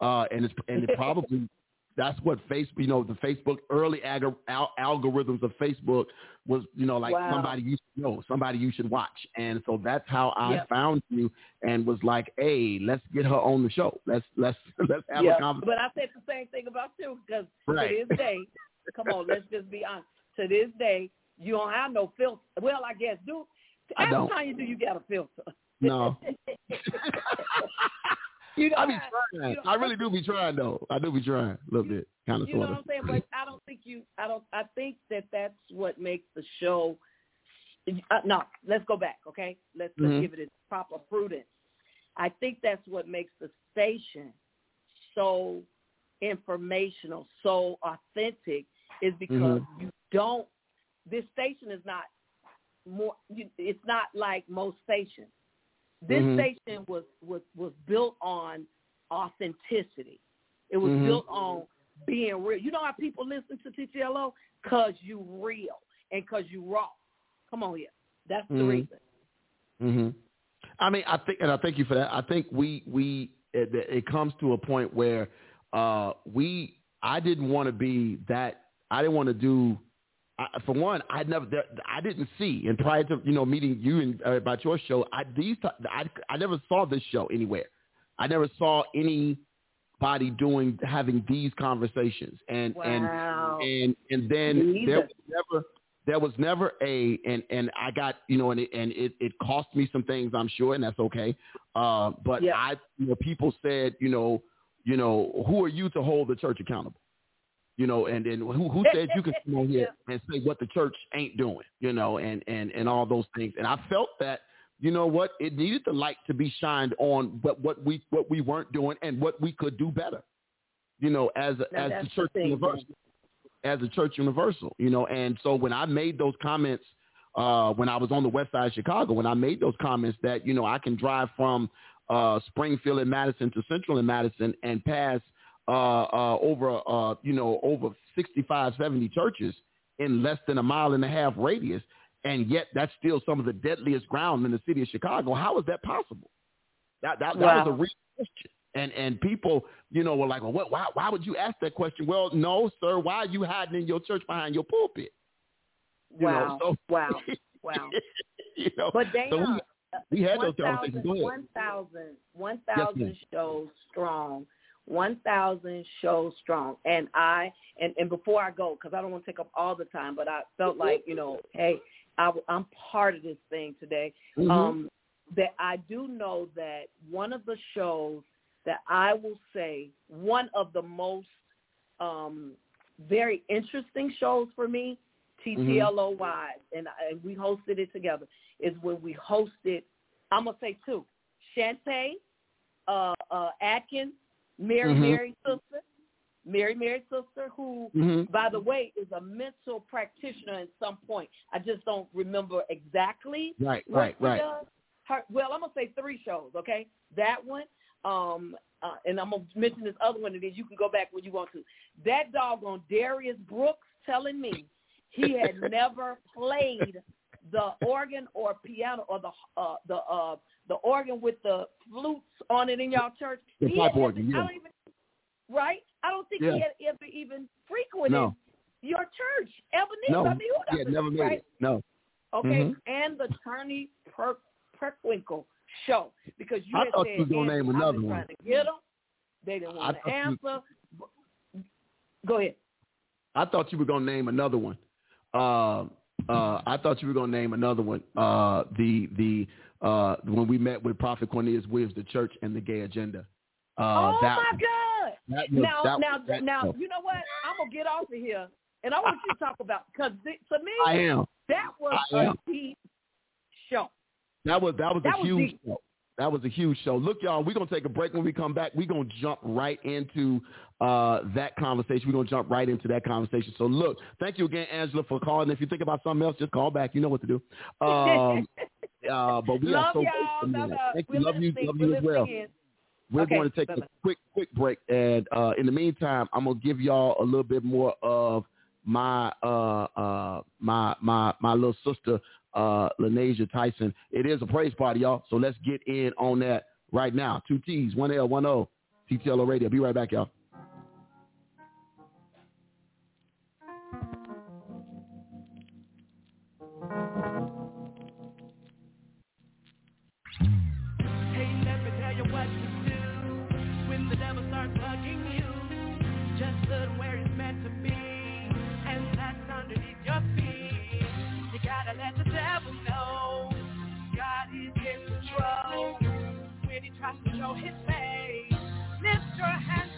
uh, and it's and it [laughs] probably that's what Facebook, you know, the Facebook early ag- al- algorithms of Facebook was, you know, like Wow. somebody you should know, somebody you should watch, and so that's how I Yep. found you and was like, hey, let's get her on the show, let's let's [laughs] let's have yeah. a conversation. But I said the same thing about you because Right. to this day, come on, let's just be honest. To this day, you don't have no filter. Well, I guess do. I don't. time you do, you got a filter. No. [laughs] you I don't be trying. you don't- I really do be trying though. I do be trying a little bit, kind of you know what. I'm saying? But I don't think you. I don't. I think that that's what makes the show. Uh, no, let's go back. Okay, let's Mhm. let's give it its proper prudence. I think that's what makes the station so informational, so authentic, is because Mhm. you don't. This station is not more. You, it's not like most stations. This Mhm. station was was was built on authenticity. It was Mhm. built on being real. You know how people listen to TTLO? Cause you real and cause you raw. Come on here. That's the Mhm. reason. hmm I mean, I think, and I thank you for that. I think we we it, it comes to a point where uh, we I didn't want to be that. I didn't want to do. I, for one, I never I didn't see, and prior to you know meeting you and uh, about your show, I these I I never saw this show anywhere. I never saw anybody doing having these conversations, and and Wow. and and then Me there was never there was never a and and I got you know and it, and it it cost me some things I'm sure and that's okay. Uh, but Yeah. I you know people said you know you know who are you to hold the church accountable? You know, and then who who said you could come on here [laughs] and say what the church ain't doing? You know, and and and all those things. And I felt that you know what it needed the light to be shined on, but what we what we weren't doing and what we could do better. You know, as Now, as the the church thing, universal as a church universal, you know. And so when I made those comments uh, when I was on the west side of Chicago, when I made those comments that, you know, I can drive from uh, Springfield and Madison to Central and Madison and pass uh, uh, over, uh, you know, over 65, 70 churches in less than a mile and a half radius. And yet that's still some of the deadliest ground in the city of Chicago. How is that possible? That, that, that Wow. was a real question. And and people, you know, were like, well, what, why why would you ask that question? Well, no, sir. Why are you hiding in your church behind your pulpit? You Wow. know, so wow. [laughs] Wow. you know, But Dana, so we, we had those 1,000 conversations. Go ahead. 1,000 1,000 Yes, shows strong. 1,000 shows strong. And I, and, and before I go, because I don't want to take up all the time, but I felt like, you know, hey, I, I'm part of this thing today. Mhm. Um, that I do know that one of the shows that I will say one of the most um, very interesting shows for me, TTLOY, and, I- and we hosted it together, is when we hosted, I'm going to say two, Shantae uh, uh, Atkins, Mary Mhm. Mary sister, Mary Mary sister, who, Mhm. by the way, is a mental practitioner at some point. I just don't remember exactly Right, right, right. does. Her, well, I'm gonna say three shows, okay? That one, um, uh, and I'm gonna mention this other one, and then you can go back when you want to. That doggone Darius Brooks telling me he had [laughs] never played the organ or piano or the uh, the uh, the organ with the flutes on it in y'all church. [laughs] The He pipe organ, yeah. I don't even, right? I don't think Yeah. he had ever even frequented No. your church. Ebenezer, No, I mean, who yeah, never made right? it. No. Okay, Mhm. and the Turney per- Perkwinkle show because you I thought said, you was gonna name another one. trying to get them. They didn't I want to thought you- answer. Go ahead. I thought you were gonna name another one. Uh, uh, I thought you were gonna name another one. Uh, the the uh, when we met with Prophet Cornelius Williams, the church and the gay agenda. Uh, oh that, my God! that was, now, that, now, that, now, you know what? I'm gonna get off of here, and I want you to talk about because to me, I am. that was I a am. deep show. That was that was That a was huge deep. show. That was a huge show. Look, y'all, we're gonna take a break. When we come back, we're gonna jump right into uh, that conversation. We're gonna jump right into that conversation. So, look, thank you again, Angela, for calling. If you think about something else, just call back. You know what to do. Um, [laughs] uh, but we love are so y'all. man. Thank you. Love you. Love you as well. in. We're Okay, going to take bye-bye. a quick, quick break, and uh, in the meantime, I'm gonna give y'all a little bit more of my uh, uh, my my my little sister, uh, Lanasia Tyson. It is a praise party, y'all. So let's get in on that right now. Two T's, one L, one O. TTLO Radio. Be right back, y'all. Tries to show his face, lift your hands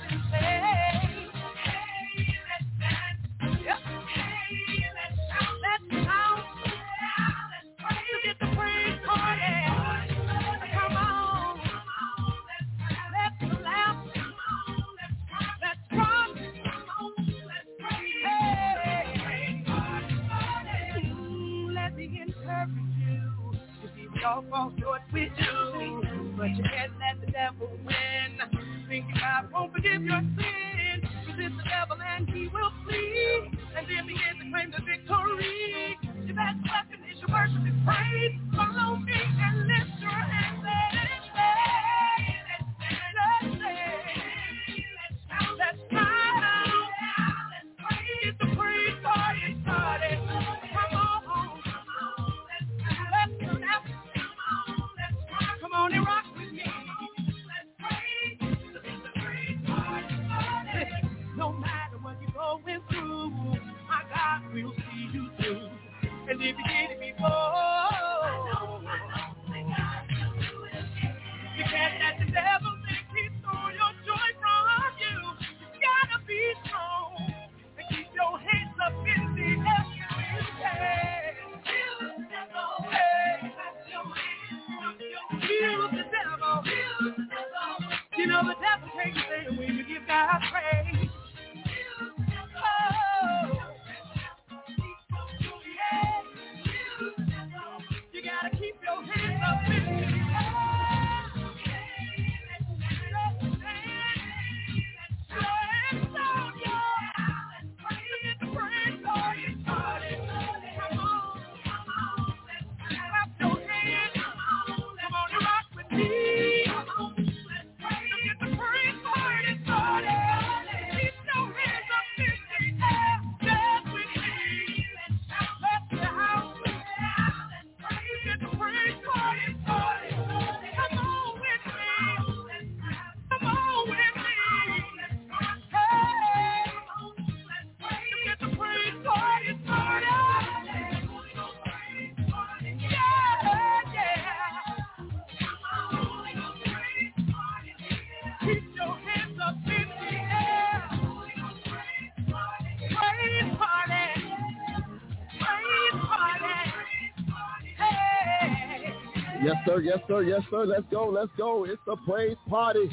sir. Yes, sir. Yes, sir. Let's go. Let's go. It's a praise party.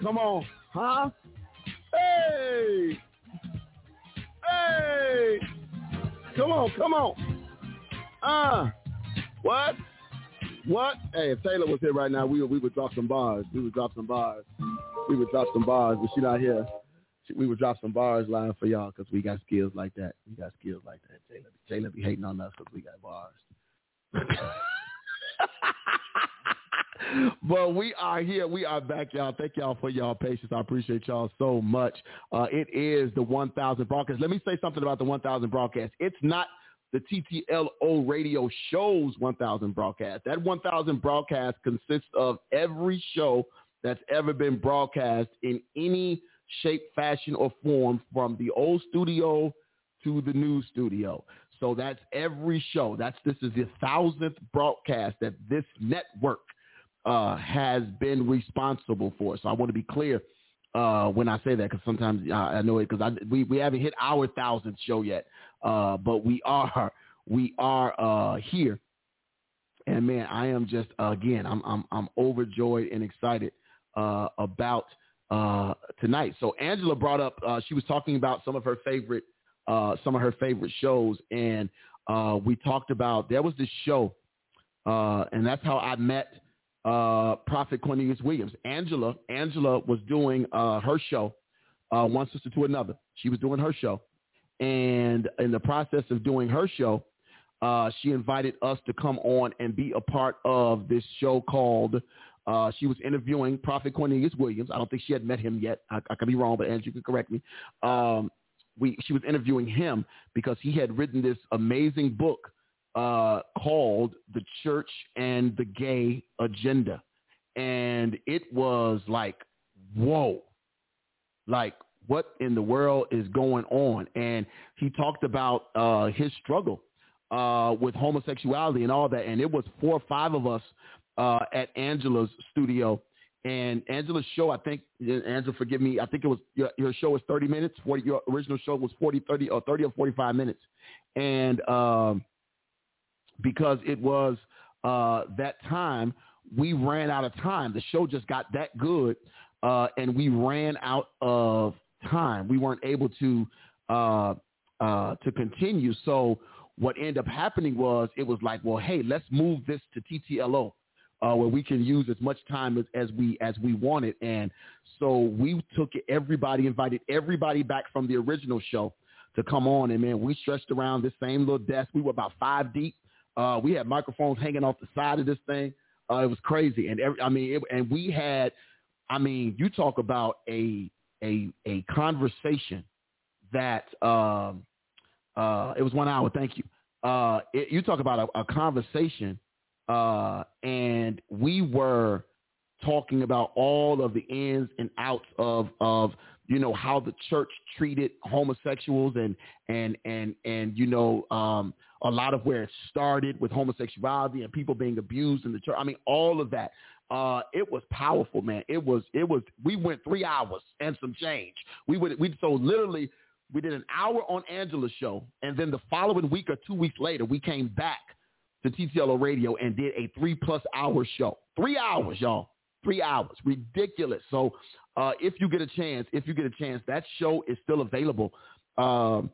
Come on. Huh? Hey. Hey. Come on. Come on. Uh. What? What? Hey, if Taylor was here right now, we would, we would drop some bars. We would drop some bars. We would drop some bars, but she not here. She, we would drop some bars live for y'all because we got skills like that. We got skills like that. Taylor, Taylor be hating on us because we got bars. [laughs] but we are here. We are back, y'all. Thank y'all for y'all patience. I appreciate y'all so much. Uh, it is the 1000 broadcast. Let me say something about the 1000 broadcast. It's not the TTLO radio shows 1000 broadcast. That 1000 broadcast consists of every show that's ever been broadcast in any shape, fashion, or form from the old studio to the new studio. So that's every show. That's this is the thousandth broadcast that this network uh, has been responsible for. So I want to be clear uh, when I say that because sometimes uh, I know it because we we haven't hit our thousandth show yet, uh, but we are we are uh, here, and man, I am just again I'm I'm I'm overjoyed and excited uh, about uh, tonight. So Angela brought up she was talking about some of her favorite some of her favorite shows, and we talked about there was this show, and that's how I met uh, Prophet Cornelius Williams. Angela, Angela was doing uh, her show, uh, one sister to another. She was doing her show, and in the process of doing her show, uh, she invited us to come on and be a part of this show called. Uh, she was interviewing Prophet Cornelius Williams. I don't think she had met him yet. I, I could be wrong, but you can correct me. Um, we, she was interviewing him because he had written this amazing book uh, called The Church and the Gay Agenda. And it was like, whoa, like what in the world is going on? And he talked about uh, his struggle uh, with homosexuality and all that. And it was four or five of us uh, at Angela's studio. And Angela's show, I think, Angela, forgive me, I think it was, your, your show was 30 minutes. 40, your original show was 40, 30, or 30 or 45 minutes. And um, because it was uh, that time we ran out of time. The show just got that good, uh, and we ran out of time. We weren't able to uh, uh, to continue. So what ended up happening was it was like, well, hey, let's move this to TTLO. Uh, where we can use as much time as, as we as we wanted, and so we took everybody, invited everybody back from the original show to come on, and man, we stretched around this same little desk. We were about five deep, uh, we had microphones hanging off the side of this thing. Uh, it was crazy, and every, I mean, it, and we had, I mean, you talk about a a a conversation that um, uh, it was one hour. Thank you. Uh, it, you talk about a, a conversation, uh, and we were talking about all of the ins and outs of of you know how the church treated homosexuals and and and and you know um a lot of where it started with homosexuality and people being abused in the church. I mean, all of that. Uh, it was powerful, man. It was, it was, we went three hours and some change. We would, we, so literally we did an hour on Angela's show. And then the following week or two weeks later, we came back to TTLO radio and did a three plus hour show. Three hours, y'all. Three hours. Ridiculous. So, uh, if you get a chance, if you get a chance, that show is still available. Um,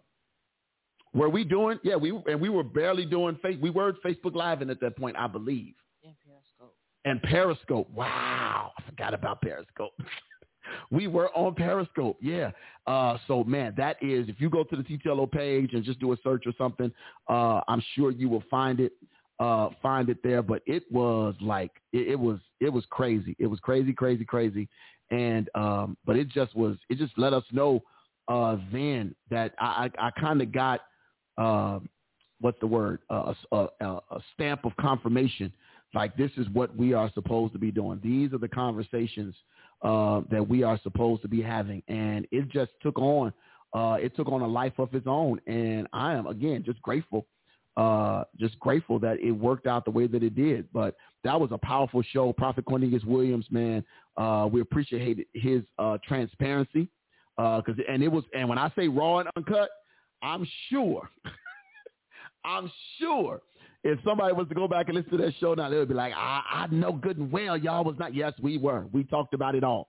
were we doing? Yeah, we and we were barely doing face. We were Facebook Live in at that point, I believe. And Periscope. And Periscope. Wow, I forgot about Periscope. [laughs] we were on Periscope. Yeah. Uh, so man, that is if you go to the TTLO page and just do a search or something, uh, I'm sure you will find it. Uh, find it there. But it was like it, it was it was crazy. It was crazy, crazy, crazy. And um, but it just was. It just let us know uh, then that I I, I kind of got uh, what's the word, a, a, a stamp of confirmation. Like this is what we are supposed to be doing. These are the conversations uh, that we are supposed to be having, and it just took on. Uh, it took on a life of its own, and I am again just grateful, uh, just grateful that it worked out the way that it did. But that was a powerful show. Prophet Cornelius Williams, man, uh, we appreciate his uh, transparency because, and it was, and when I say raw and uncut, I'm sure, [laughs] I'm sure if somebody was to go back and listen to that show now, they would be like, I, I know good and well y'all was not. Yes, we were. We talked about it all.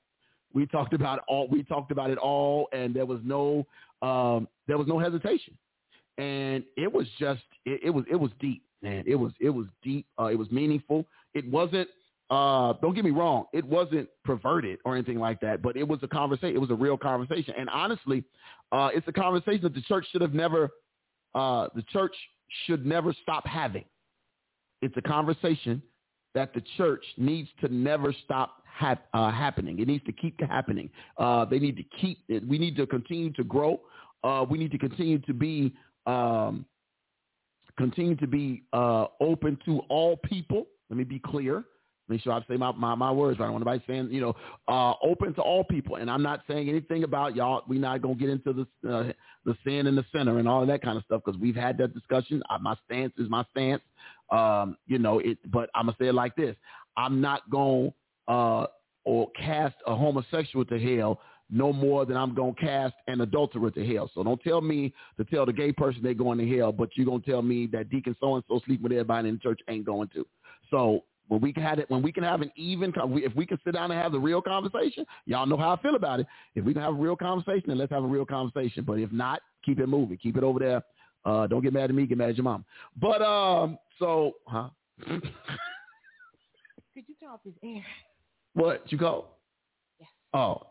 We talked about all. We talked about it all, and there was no um, there was no hesitation, and it was just it, it was it was deep, man. It was it was deep. Uh, it was meaningful. It wasn't. Uh, don't get me wrong. It wasn't perverted or anything like that, but it was a conversation. It was a real conversation, and honestly, uh, it's a conversation that the church should have never. Uh, the church should never stop having. It's a conversation that the church needs to never stop hap- uh, happening. It needs to keep happening. Uh, they need to keep. We need to continue to grow. Uh, we need to continue to be um, continue to be uh, open to all people. Let me be clear. Make sure I say my, my, my words. I don't want anybody saying, you know, uh, open to all people. And I'm not saying anything about y'all. We're not going to get into the, uh, the sin and the sinner and all of that kind of stuff because we've had that discussion. Uh, my stance is my stance. Um, you know, it, but I'm going to say it like this. I'm not going to uh, or cast a homosexual to hell no more than I'm going to cast an adulterer to hell. So don't tell me to tell the gay person they're going to hell, but you're going to tell me that deacon so-and-so sleeping with everybody in the church ain't going to. So when we can have it, when we can have an even, if we can sit down and have the real conversation, y'all know how I feel about it. If we can have a real conversation, then let's have a real conversation. But if not, keep it moving, keep it over there. Uh, don't get mad at me, get mad at your mom. But um, so, huh? Could you turn off this air? What you call? Yes. Oh,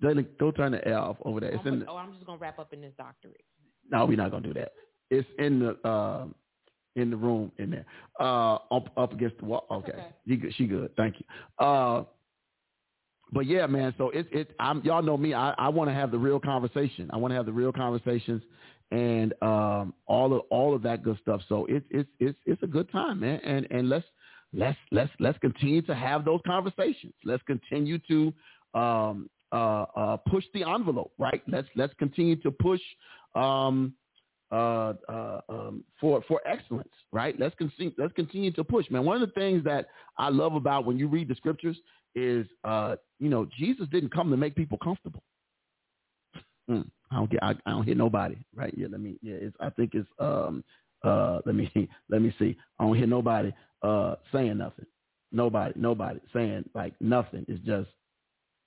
Daily, go turn the air off over there. It's I'm in. The, oh, I'm just gonna wrap up in this doctorate. no, we're not gonna do that. It's in the uh, in the room in there, uh, up up against the wall. Okay, okay. She good. She good. Thank you. Uh, but yeah, man. So it's it I'm y'all know me. I I want to have the real conversation. I want to have the real conversations and um all of all of that good stuff. So it's it's it's it's a good time, man. And and let's let's let's let's continue to have those conversations. Let's continue to um uh uh push the envelope, right? Let's let's continue to push um uh, uh, um, for for excellence, right? Let's continue let's continue to push, man. One of the things that I love about when you read the scriptures is, uh, you know, Jesus didn't come to make people comfortable. Mm, I don't get, I, I don't hear nobody, right? Yeah, let me, yeah, it's, I think it's, um, uh, let me, [laughs] let me see. I don't hear nobody saying nothing. Nobody, nobody saying like nothing. It's just,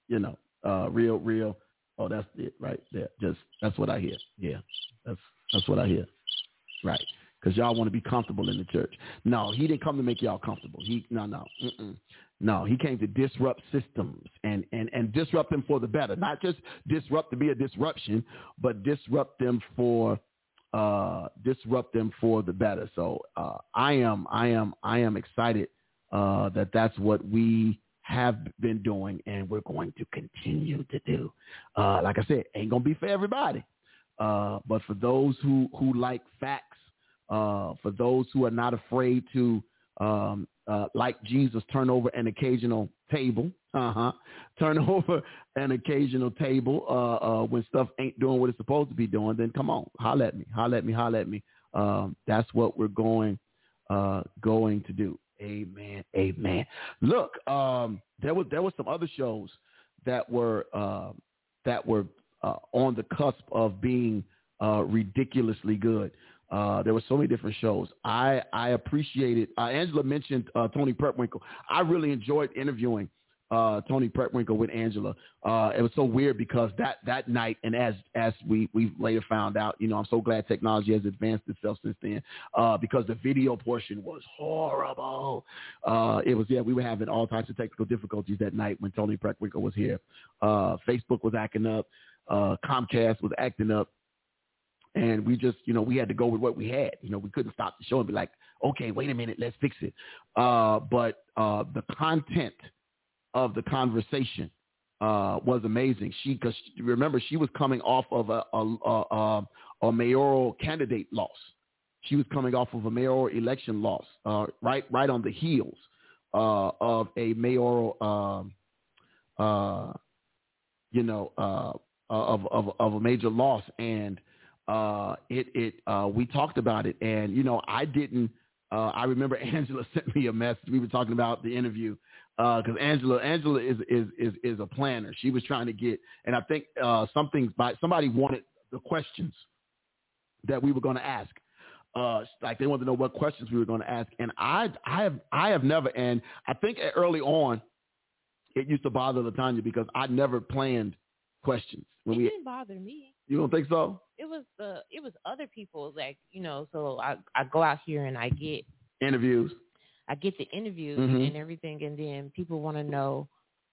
you know, uh, real, real. Oh, that's it right there. Just that's what I hear. Yeah, that's that's what I hear. Right. Because y'all want to be comfortable in the church. No, he didn't come to make y'all comfortable. He no no mm-mm. no. He came to disrupt systems and and and disrupt them for the better. Not just disrupt to be a disruption, but disrupt them for uh disrupt them for the better. So uh, I am I am I am excited uh, that that's what we have been doing and we're going to continue to do. Uh, like I said, ain't gonna be for everybody. Uh, but for those who, who like facts, uh, for those who are not afraid to, um, uh, like Jesus, turn over an occasional table, uh-huh, turn [laughs] over an occasional table uh, uh, when stuff ain't doing what it's supposed to be doing, then come on, holler at me, holler at me, holler at me. Um, that's what we're going going to do. Amen. Amen. Look, um, there was there was some other shows that were uh, that were uh, on the cusp of being uh, ridiculously good. Uh, there were so many different shows. I I appreciated. Uh, Angela mentioned uh, Tony Prepwinkle. I really enjoyed interviewing uh, Tony Prepwinkle with Angela. Uh, it was so weird because that that night, and as as we we later found out, you know, I'm so glad technology has advanced itself since then. Uh, because the video portion was horrible. Uh, it was yeah, we were having all types of technical difficulties that night when Tony Prepwinkle was here. Uh, Facebook was acting up. Uh, Comcast was acting up. And we just, you know, we had to go with what we had. You know, we couldn't stop the show and be like, okay, wait a minute, let's fix it. But the content of the conversation uh, was amazing. She, because remember, she was coming off of a, a, a, a mayoral candidate loss. She was coming off of a mayoral election loss, uh, right, right on the heels uh, of a mayoral, um, uh, you know, uh, of, of of a major loss, and uh, it it uh, we talked about it, and you know, I didn't. Uh, I remember [laughs] Angela sent me a message. We were talking about the interview because Angela Angela is is is is a planner. She was trying to get, and I think uh, something by somebody wanted the questions that we were going to ask. uh, like they wanted to know what questions we were going to ask, and I, I have, I have never, and I think early on, it used to bother Latanya because I never planned questions when it we. didn't bother me. You don't think so? It was the it was other people like you know. So I I go out here and I get Interviews. I get the interviews Mhm. and everything, and then people want to know,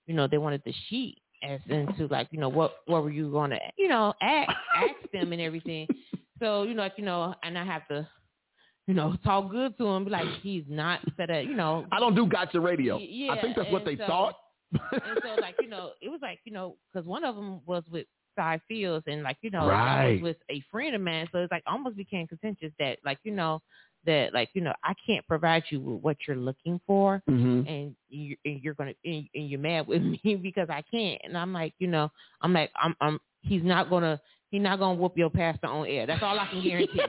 you know, they wanted the sheet as into like, you know, what what were you going to, you know, ask ask them and everything. So you know, like you know, and I have to, you know, talk good to him, be like he's not set up, you know. I don't do gotcha radio. Yeah, I think that's what they so- thought. and so like you know, it was like you know, because one of them was with Cy Fields, and like you know, I Right. was with a friend of mine, so it's like almost became contentious that like you know that like you know I can't provide you with what you're looking for, hmm and you and you're gonna and, and you're mad with [laughs] me because I can't, and I'm like you know I'm like I'm I'm he's not gonna he's not gonna whoop your pastor on air. That's all I can guarantee. [laughs]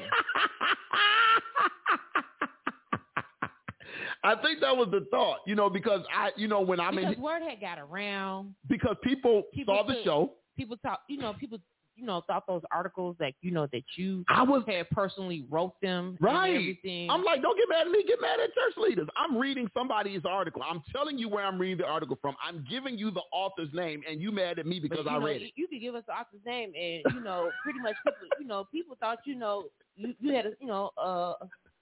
I think that was the thought, you know, because I, you know, when I mean, because word had got around, because people, People saw the show. people talk, you know, people you know thought those articles like you know that you I was had personally wrote them Right. and everything. I'm like, don't get mad at me. Get mad at church leaders. I'm reading somebody's article. I'm telling you where I'm reading the article from. I'm giving you the author's name, and you mad at me because I know, read it. you could give us the author's name, and you know, pretty much people, you know, people thought you know you, you had a, you know, uh,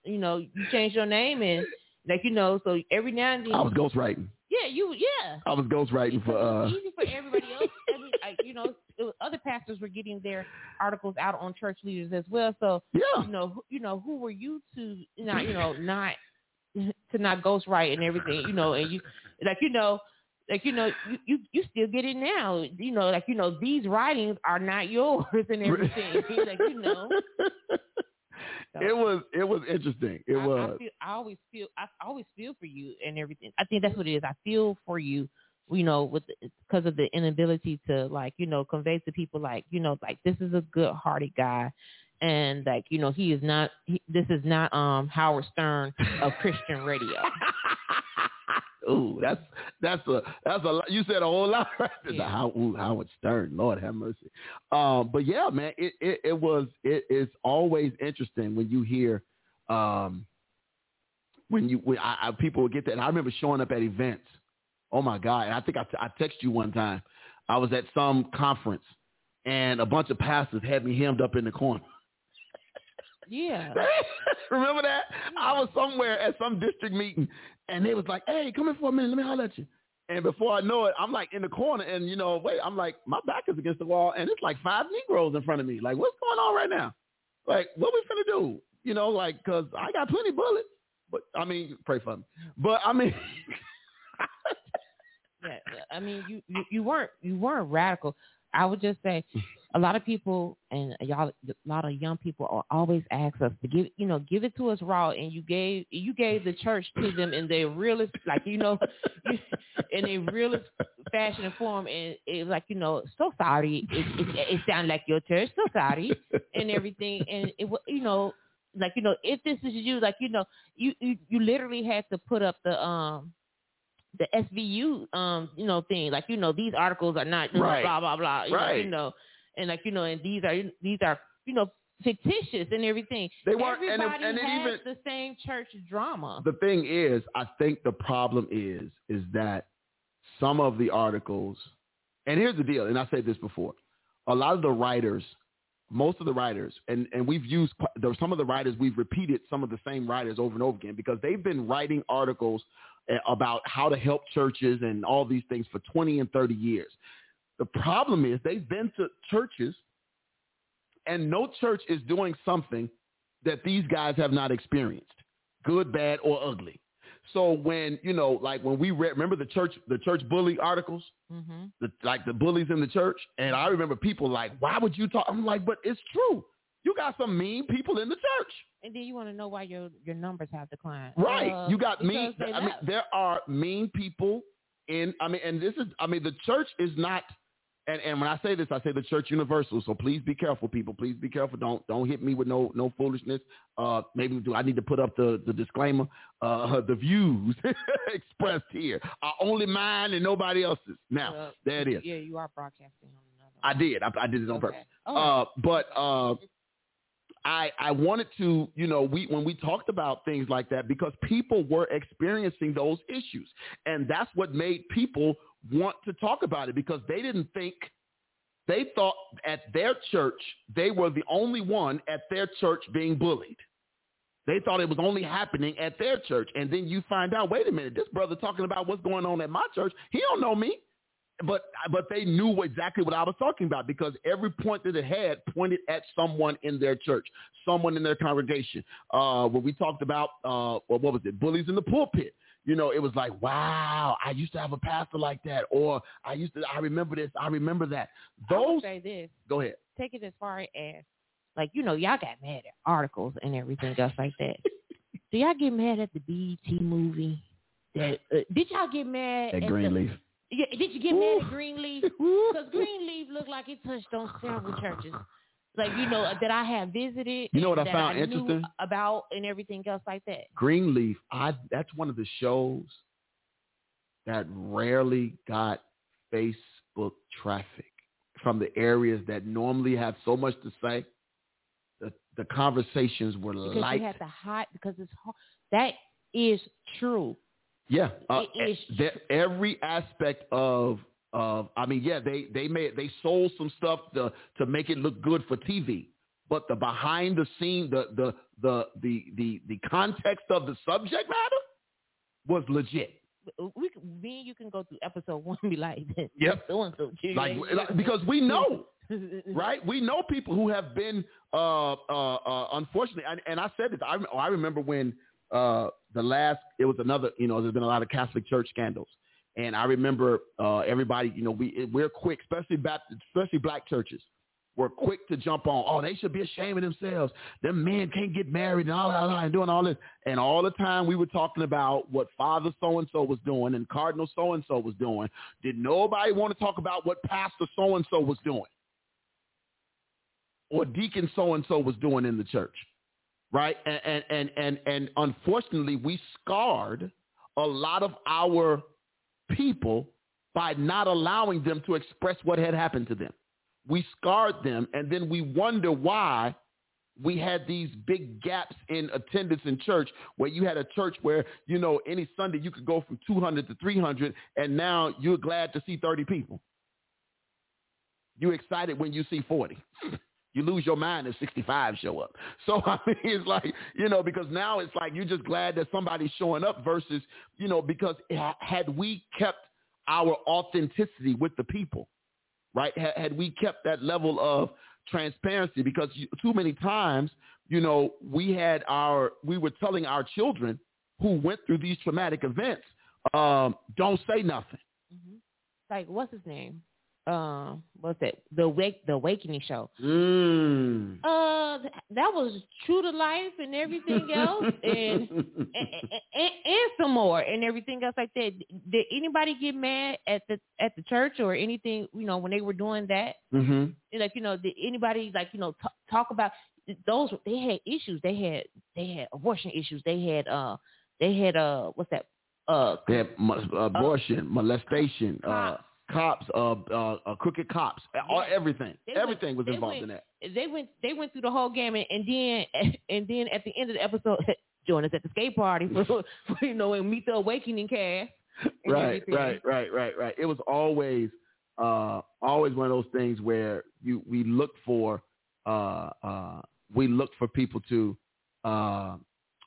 you know, you changed your name and like you know, so every now and then, I was ghostwriting. Yeah, you, yeah. I was ghostwriting for. Uh easy for everybody else. Like, you know, was, other pastors were getting their articles out on church leaders as well. So Yeah. you know, who- you know, who were you to not, you know, not [laughs] to not ghostwrite and everything, you know, and you like, you know, like you know, you, you you still get it now, you know, like you know, these writings are not yours and everything, [laughs] like you know. [laughs] It was it was interesting. It I, was. I, feel, I always feel I always feel for you and everything. I think that's what it is. I feel for you, you know, with because of the inability to like you know convey to people like you know like this is a good hearted guy, and like you know he is not. He, this is not um Howard Stern of Christian radio. [laughs] Ooh, that's that's a that's a lot- you said a whole lot [laughs] right there. Yeah. How ooh, Howard Stern, Lord have mercy. Um, but yeah, man, it, it it was it is always interesting when you hear um when you when I, I, people would get that. And I remember showing up at events. Oh my God! And I think I I texted you one time. I was at some conference and a bunch of pastors had me hemmed up in the corner. [laughs] Yeah. [laughs] Remember that? I was somewhere at some district meeting, and they was like, "Hey, come in for a minute. Let me holler at you." And before I know it, I'm like in the corner, and you know, wait, I'm like, my back is against the wall, and it's like five Negroes in front of me. Like, what's going on right now? Like, what we finna do? You know, like, cause I got plenty bullets, but I mean, pray for me. But I mean, [laughs] Yeah, I mean, you, you you weren't you weren't radical. I would just say, [laughs] a lot of people and y'all, a lot of young people are always ask us to give you know give it to us raw, and you gave you gave the church to them in their realest like you know in a realest fashion and form, and it was like you know so sorry it it, it sounded like your church so sorry and everything, and it wa- you know like you know if this is you like you know you you, you literally had to put up the um the SVU um you know thing like you know these articles are not know, Right. blah blah blah you know, Right. you know and like you know and these are these are you know fictitious and everything They weren't- and it- everybody and it has even- the same church drama the thing is, I think the problem is, is that some of the articles, and here's the deal, and I said this before, a lot of the writers, most of the writers, and, and we've used, some of the writers, we've repeated some of the same writers over and over again because they've been writing articles uh, about how to help churches and all these things for 20 and 30 years. The problem is they've been to churches and no church is doing something that these guys have not experienced, good, bad, or ugly. So when, you know, like when we read, remember the church, the church bully articles, hmm the, like the bullies in the church? And I remember people like, why would you talk? I'm like, but it's true. You got some mean people in the church. and then you want to know why your your numbers have declined Right. Uh, you got mean. I mean, there are mean people in. I mean, and this is. I mean, the church is not. And and when I say this, I say the church universal. So please be careful, people. Please be careful. Don't don't hit me with no no foolishness. Uh, maybe do I need to put up the the disclaimer? Uh, [laughs] the views [laughs] expressed here are only mine and nobody else's. Now Uh, there it is. yeah you are broadcasting on another I did. I, I did it on Okay. purpose. Oh, Uh, but uh, I, I wanted to, you know, we when we talked about things like that because people were experiencing those issues. And that's what made people want to talk about it because they didn't think they thought at their church they were the only one at their church being bullied. They thought it was only happening at their church. And then you find out, wait a minute, this brother talking about what's going on at my church, he don't know me but but they knew exactly what I was talking about because every point that it had pointed at someone in their church, someone in their congregation. Uh, when we talked about uh, what was it, bullies in the pulpit. You know, it was like, wow, I used to have a pastor like that, or I used to, I remember this, I remember that. Those, say this. go ahead. Take it as far as like you know y'all got mad at articles and everything else like that. [laughs] Do y'all get mad at the BET movie? That uh, did y'all get mad At at Greenleaf. The, yeah, did you get mad at Greenleaf? Because [laughs] Greenleaf looked like it touched on several churches. Like you know that I have visited. You know what I found knew interesting? about and everything else like that. Greenleaf, I that's one of the shows that rarely got Facebook traffic from the areas that normally have so much to say. The the conversations were Because light. you had to hide because it's hard. That is true. yeah, uh, it is e- every aspect of of I mean, yeah, they they made they sold some stuff to to make it look good for TV, but the behind the scene, the the the the the the context of the subject matter was legit. We me and you can go through episode one and be like, [laughs] Yep. so and so. like because we know [laughs] right we know people who have been uh uh, uh unfortunately and, and i said this I, I remember when uh the last it was another you know there's been a lot of catholic church scandals and i remember uh everybody you know we we're quick especially Baptist, especially black churches we're quick to jump on oh they should be ashamed of themselves. Them men can't get married and all that and doing all this. And all the time we were talking about what father so and so was doing and cardinal so and so was doing did nobody want to talk about what pastor so and so was doing? Or deacon so and so was doing in the church, right? And and and and, and unfortunately, we scarred a lot of our people by not allowing them to express what had happened to them. We scarred them, and then we wonder why we had these big gaps in attendance in church where you had a church where, you know, any Sunday you could go from 200 to 300 and now you're glad to see 30 people. You're excited when you see 40. [laughs] You lose your mind if 65 show up. [laughs] So I mean, it's like you know because now it's like you're just glad that somebody's showing up versus you know because ha- had we kept our authenticity with the people, right? Had, we kept that level of transparency because too many times you know we had our we were telling our children who went through these traumatic events um, don't say nothing. like what's his name? Um, what's that? The wake, the Awakening show. Mm. Uh, th- that was true to life and everything [laughs] else, and, and, and and some more and everything else like that. Did anybody get mad at the at the church or anything? You know, when they were doing that, mm-hmm. like you know, did anybody like you know t- talk about those? They had issues. They had they had abortion issues. They had uh they had uh what's that uh They had mo- abortion, molestation, uh, cops. uh, uh, uh, crooked cops, all, Yeah. everything. They went- everything was involved went- in that. they went they went through the whole gamut and then [laughs] and then at the end of the episode [laughs] join us at the skate party [laughs] for, for you know and meet the awakening cast Right, everything. right, right, right, right. It was always, uh, always one of those things where you we look for, uh, uh, we look for people to, uh,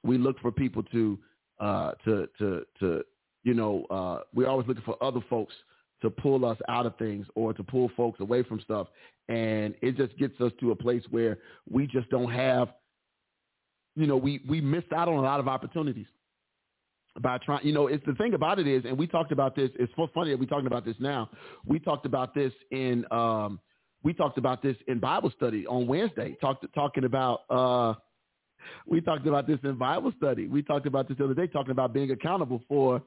we look for people to, uh, to, to, to, you know, uh, we're always looking for other folks to pull us out of things or to pull folks away from stuff. And it just gets us to a place where we just don't have, you know, we, we missed out on a lot of opportunities by trying, you know, it's the thing about it is, and we talked about this. It's so funny that we're talking about this now. We talked about this in, um, we talked about this in Bible study on Wednesday. Talked talking about, uh, we talked about this in Bible study. We talked about this the other day, talking about being accountable for,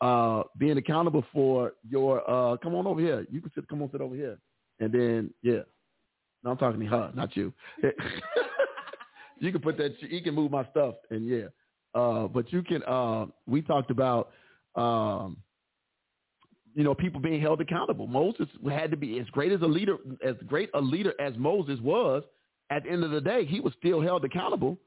uh, being accountable for your. Uh, come on over here. You can sit. Come on, sit over here. And then, yeah. No, I'm talking to her, not you. [laughs] you can put that. You can move my stuff, and yeah. Uh, but you can. Uh, we talked about, um, you know, people being held accountable. Moses had to be as great as a leader, as great a leader as Moses was. at the end of the day, he was still held accountable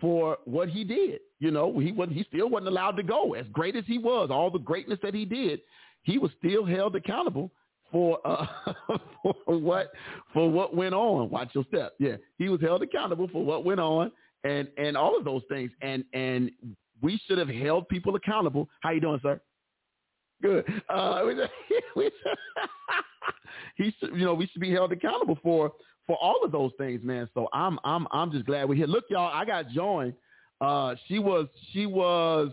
for what he did. You know, he wasn't he still wasn't allowed to go. As great as he was, all the greatness that he did, he was still held accountable for uh [laughs] for what for what went on. Watch your step. Yeah. He was held accountable for what went on and and all of those things. And and we should have held people accountable. How you doing, sir? Good. Uh, [laughs] we, [laughs] he should, you know, we should be held accountable for for all of those things, man. So I'm I'm I'm just glad we're here. Look, y'all, I got joined. Uh, she was she was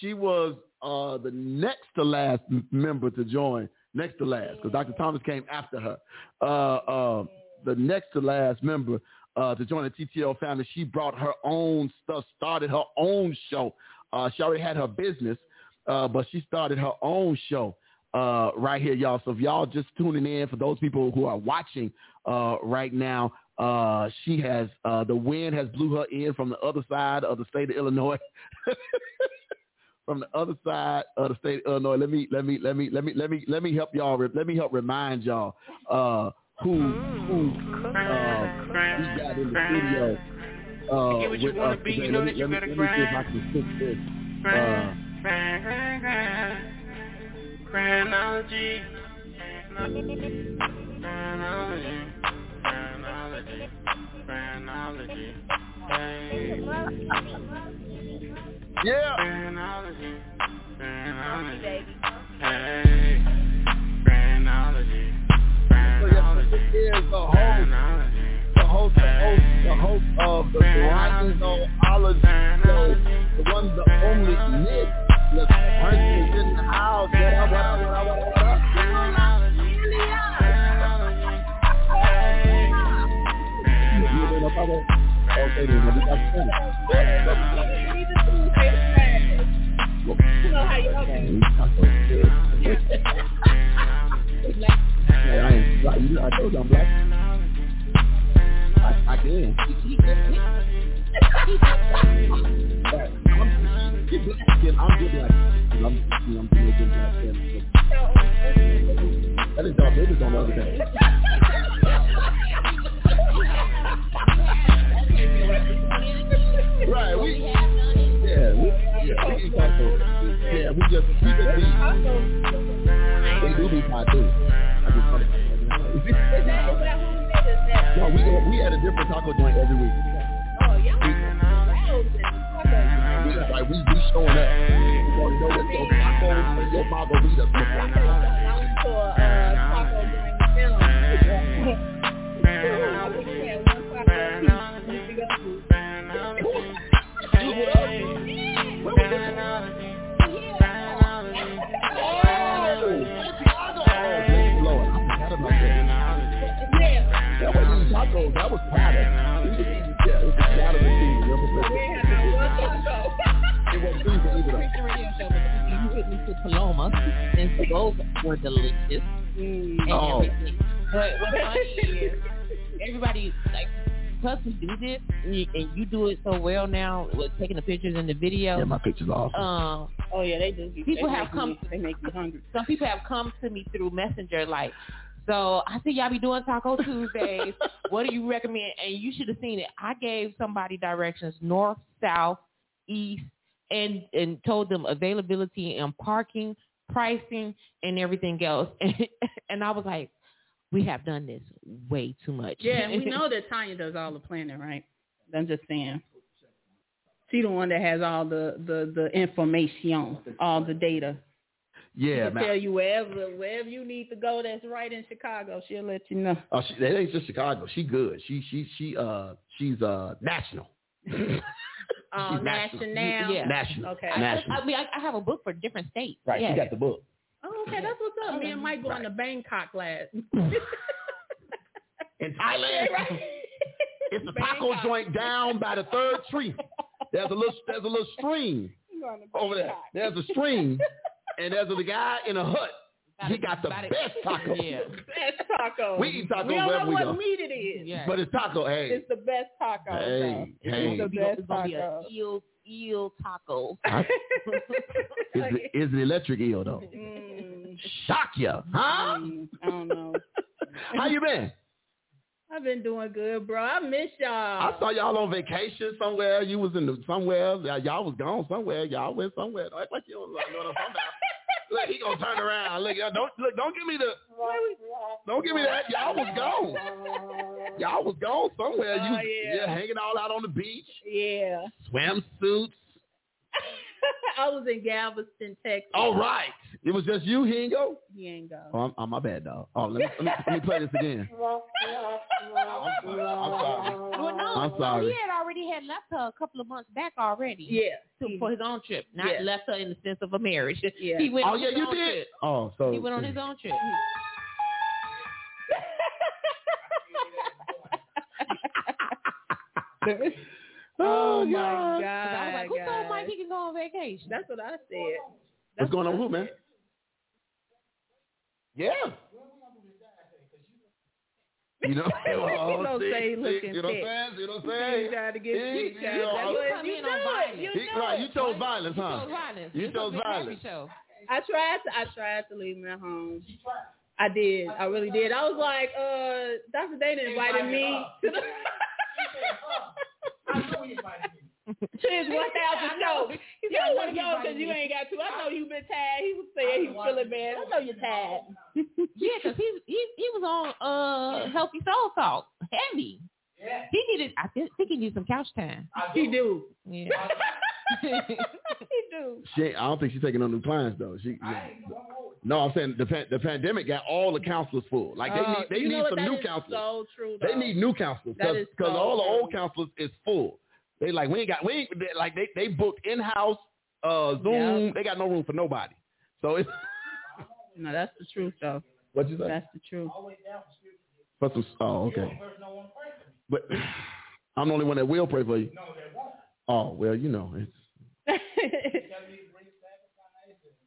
she was uh the next to last member to join, next to last, because Dr. Thomas came after her. Uh, uh, the next to last member uh, to join the TTL family. She brought her own stuff, started her own show. Uh, she already had her business, uh, but she started her own show uh, right here, y'all. So if y'all just tuning in, for those people who are watching uh, right now, uh, she has uh, the wind has blew her in from the other side of the state of Illinois. [laughs] from the other side of the state of Illinois. Let me let me let me let me let me let me help y'all. Let me help remind y'all uh, who who uh, we got in the studio. Uh, you with us today. Let me- let me- let me see if I can fix this. Chronology. Chronology. Chronology. Chronology. Hey. yeah. Chronology. Chronology. Hey. Chronology. The host, the host, the host, of the show, the one, the only Nick, the person in the house. Up, what up, what up, what up, what up? You doing no problem? Okay, then ten. You know how you I ain't black. You know, I told you I'm black. I, I can. Get black skin. I'm good black. skin. I'm, you I'm good black skin. That is dog babies on the other day. right, we, yeah, we, yeah, we. Yeah, we just, we just be, they do be hot too. I just thought about. No, we we at a different taco joint every week. Oh, we just like we we showing up. We want to know what your taco and your margaritas look like. Oh, bless the [laughs] Lord. I forgot about that. That wasn't tacos. That was. Yeah, to Paloma, and so those were delicious and Oh. everything. But what's funny is everybody like because we do this and you, do it so well now with taking the pictures and the video. Yeah, my picture's awesome. Um, Oh yeah, they do. People they have come- Me, they make me hungry. some people have come to me through Messenger like, so I see y'all be doing Taco Tuesdays. [laughs] what do you recommend? And you should have seen it. I gave somebody directions north, south, east, and and told them availability and parking, pricing, and everything else. And, [laughs] and I was like, we have done this way too much. Yeah, and we [laughs] know that Tanya does all the planning, right? I'm just saying. She the one that has all the the the information, all the data. yeah, She'll tell you wherever wherever you need to go. That's right in Chicago. She'll let you know. Oh, she, that ain't just Chicago. She good. She she she uh she's uh national. [laughs] Oh, She's um, national. national. Yeah. National. Okay. I, National. I mean, I, I have a book for different states. Right. Yes. She got the book. Oh, okay, that's what's up. Me and Mike going Right. to Bangkok last. [laughs] In Thailand, [laughs] right. it's a taco Bangkok. joint down by the third tree. There's a little there's a little stream over there. There's a stream, and there's a guy in a hut. He got the About it- best taco. Yeah. [laughs] Best taco. We eat tacos We don't know we what go. meat it is. Yeah. But it's taco. Hey, It's the best taco. Hey, though. hey. It's the It's gonna best it's gonna be a eel eel taco. I- [laughs] is it is the electric eel though? Mm, Shock ya, huh? mm, I don't know. [laughs] How you been? I've been doing good, bro. I miss y'all. I saw y'all on vacation somewhere. You was in the, somewhere. Y'all was gone somewhere. Y'all went somewhere. Don't act like you don't know what I'm talking about. Look, he gonna turn around. Look, y'all don't look. Don't give me the. Don't give me that. Y'all was gone. Y'all was gone somewhere. Oh, you Oh, yeah. hanging all out on the beach, Yeah. swimsuits. [laughs] I was in Galveston, Texas. All right. It was just you. He ain't go. He ain't go. Oh, I'm, I'm my bad, dog. Oh, let me, let me, let me play this again. [laughs] Well, no, I'm sorry. he had already had left her a couple of months back already. Yeah. to, for his own trip, not Yeah. left her in the sense of a marriage. Yeah. He went Oh on yeah, his you own did. trip. Oh, so He went on his own trip. [laughs] [laughs] Oh, oh, my God. God. I was like, who told. Mike he can go on vacation? That's what I said. What's That's going on, what I with who, man? Said. Yeah. You know, Don't see, say see, looking you know what thick. I'm saying? You know what I'm You saying? tried to get See? you tried You know, that's I- what Come you in do on it. violence. You He, do right, it. you chose violence, You huh? chose violence. You This chose was a happy violence. Show. I tried to I tried to leave him at home. I did. I really did. I was like, uh, Dr. Dana invited me to the [laughs] to his one thousand show. You don't want to go because you ain't got to. I know you've been tired. He was saying he was feeling bad. I know you're tired. Yeah, because he he he was on uh healthy soul talk, heavy. Yeah. He needed. I thi- think he needed some couch time. He do. Yeah. [laughs] He do. She, I don't think she's taking on new clients though. She, no, I'm saying the pan- the pandemic got all the counselors full. Like they Uh, need they you know need some new counselors. So true. They need new counselors That because so all the old counselors is full. They like we ain't got we ain't they- like they they booked in house uh Zoom. Yep. They got no room for nobody. So it's [laughs] No, that's the truth though. what you say? That's the truth. For some oh okay. But [sighs] I'm the only one that will pray for you. No, they won't. Oh well, you know it's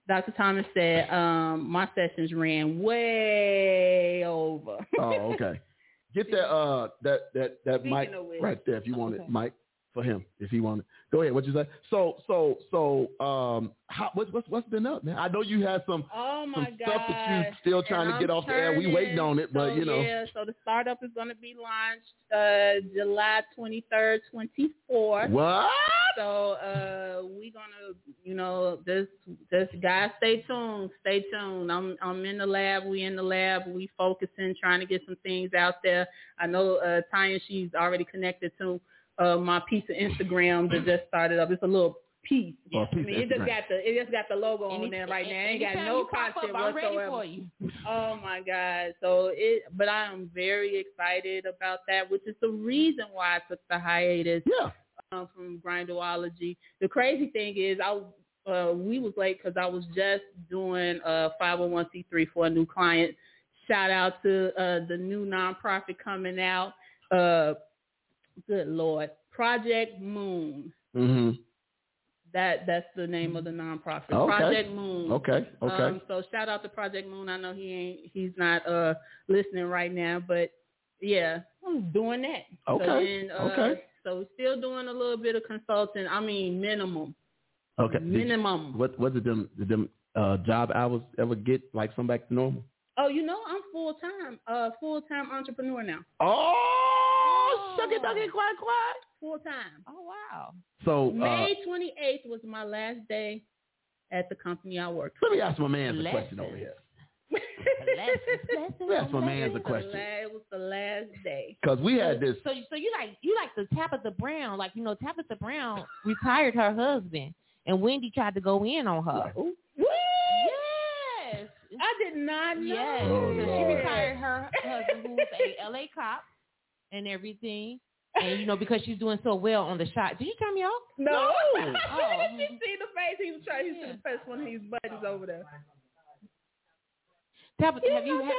Dr. Thomas said, um, my sessions ran way over. oh okay. [laughs] Get that uh that that that Speaking mic which- right there if you want it, Okay. Mike for him if he wanted. Go ahead. What you say? So so so um how what's what's what's been up, man? I know you had some Oh some my God. stuff that you still trying And to get I'm off the air. We waiting on it, but you know. Yeah, so the startup is going to be launched uh, July 23rd, 24th. What? So uh, we gonna, you know, just just guys, stay tuned, stay tuned. I'm I'm in the lab. We in the lab. We focusing, trying to get some things out there. I know uh, Tanya, she's already connected to uh, my piece of Instagram that just started up. It's a little piece. Oh, piece I mean, it just got the it just got the logo on there right now. It ain't got no content up, whatsoever. for you. Oh my God. So it but I am very excited about that, which is the reason why I took the hiatus Yeah. um, from Grindology. The crazy thing is I uh, we was late because I was just doing a 501c3 for a new client. Shout out to uh, the new nonprofit coming out. Uh, good Lord. Project Moon. Mm-hmm. That that's the name of the nonprofit. Okay. Project Moon. Okay. Okay. Um, so shout out to Project Moon. I know he ain't he's not uh listening right now, but yeah, I'm doing that. Okay, So then, uh, okay. So still doing a little bit of consulting. I mean minimum. okay. Did you- Minimum. what what did them did them uh job hours ever get like some back to normal? Oh, you know I'm full time, uh full time entrepreneur now. Oh, suck it, duck it, quiet, quiet. Full time. Oh wow. So uh, May 28th was my last day at the company I worked for. let me ask my man a question over here. Lessons. Let me ask my man a the question. la- It was the last day. Because we had this. So, so you like you like the Tabitha Brown, like you know Tabitha Brown retired her husband, and Wendy tried to go in on her. What? Yes. I did not know. Yes. Oh, so she retired her husband, who was a LA cop, and everything. And you know because she's doing so well on the shot. Did you tell me off? No. [laughs] Oh. you see the face? He was trying. He should have pressed one of these buttons over there. Tabitha, have you know have,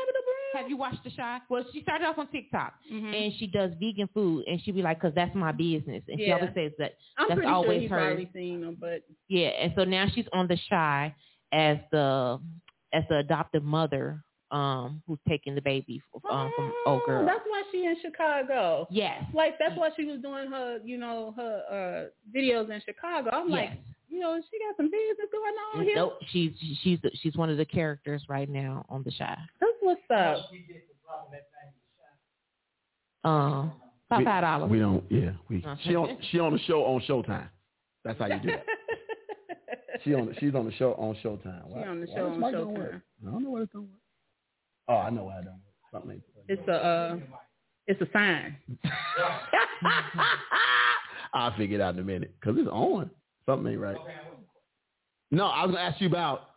have you watched the shot? Well, she started off on TikTok. Mhm. and she does vegan food, and she be like, "Cause that's my business," and she always says that. I'm that's pretty sure always he's her. probably seen them, but Yeah, and so now she's on the Chi as the as the adoptive mother, um, who's taking the baby um, from old girl. That's why she in Chicago. Yes, Like that's why she was doing her, you know, her uh videos in Chicago. I'm like, you know, she got some business going on here. Nope, she's she's she's one of the characters right now on the show. That's what's up. Uh, about We- five dollars. We don't. Yeah, we. Okay. She on she on the show on Showtime. That's how you do it. [laughs] She on she's on the show on Showtime. She on the show on Showtime. I don't know why it don't work. Oh, I know why it don't. Something ain't. It's a uh, it's a sign. [laughs] I'll figure it out in a minute because it's on. Something ain't right. No, I was gonna ask you about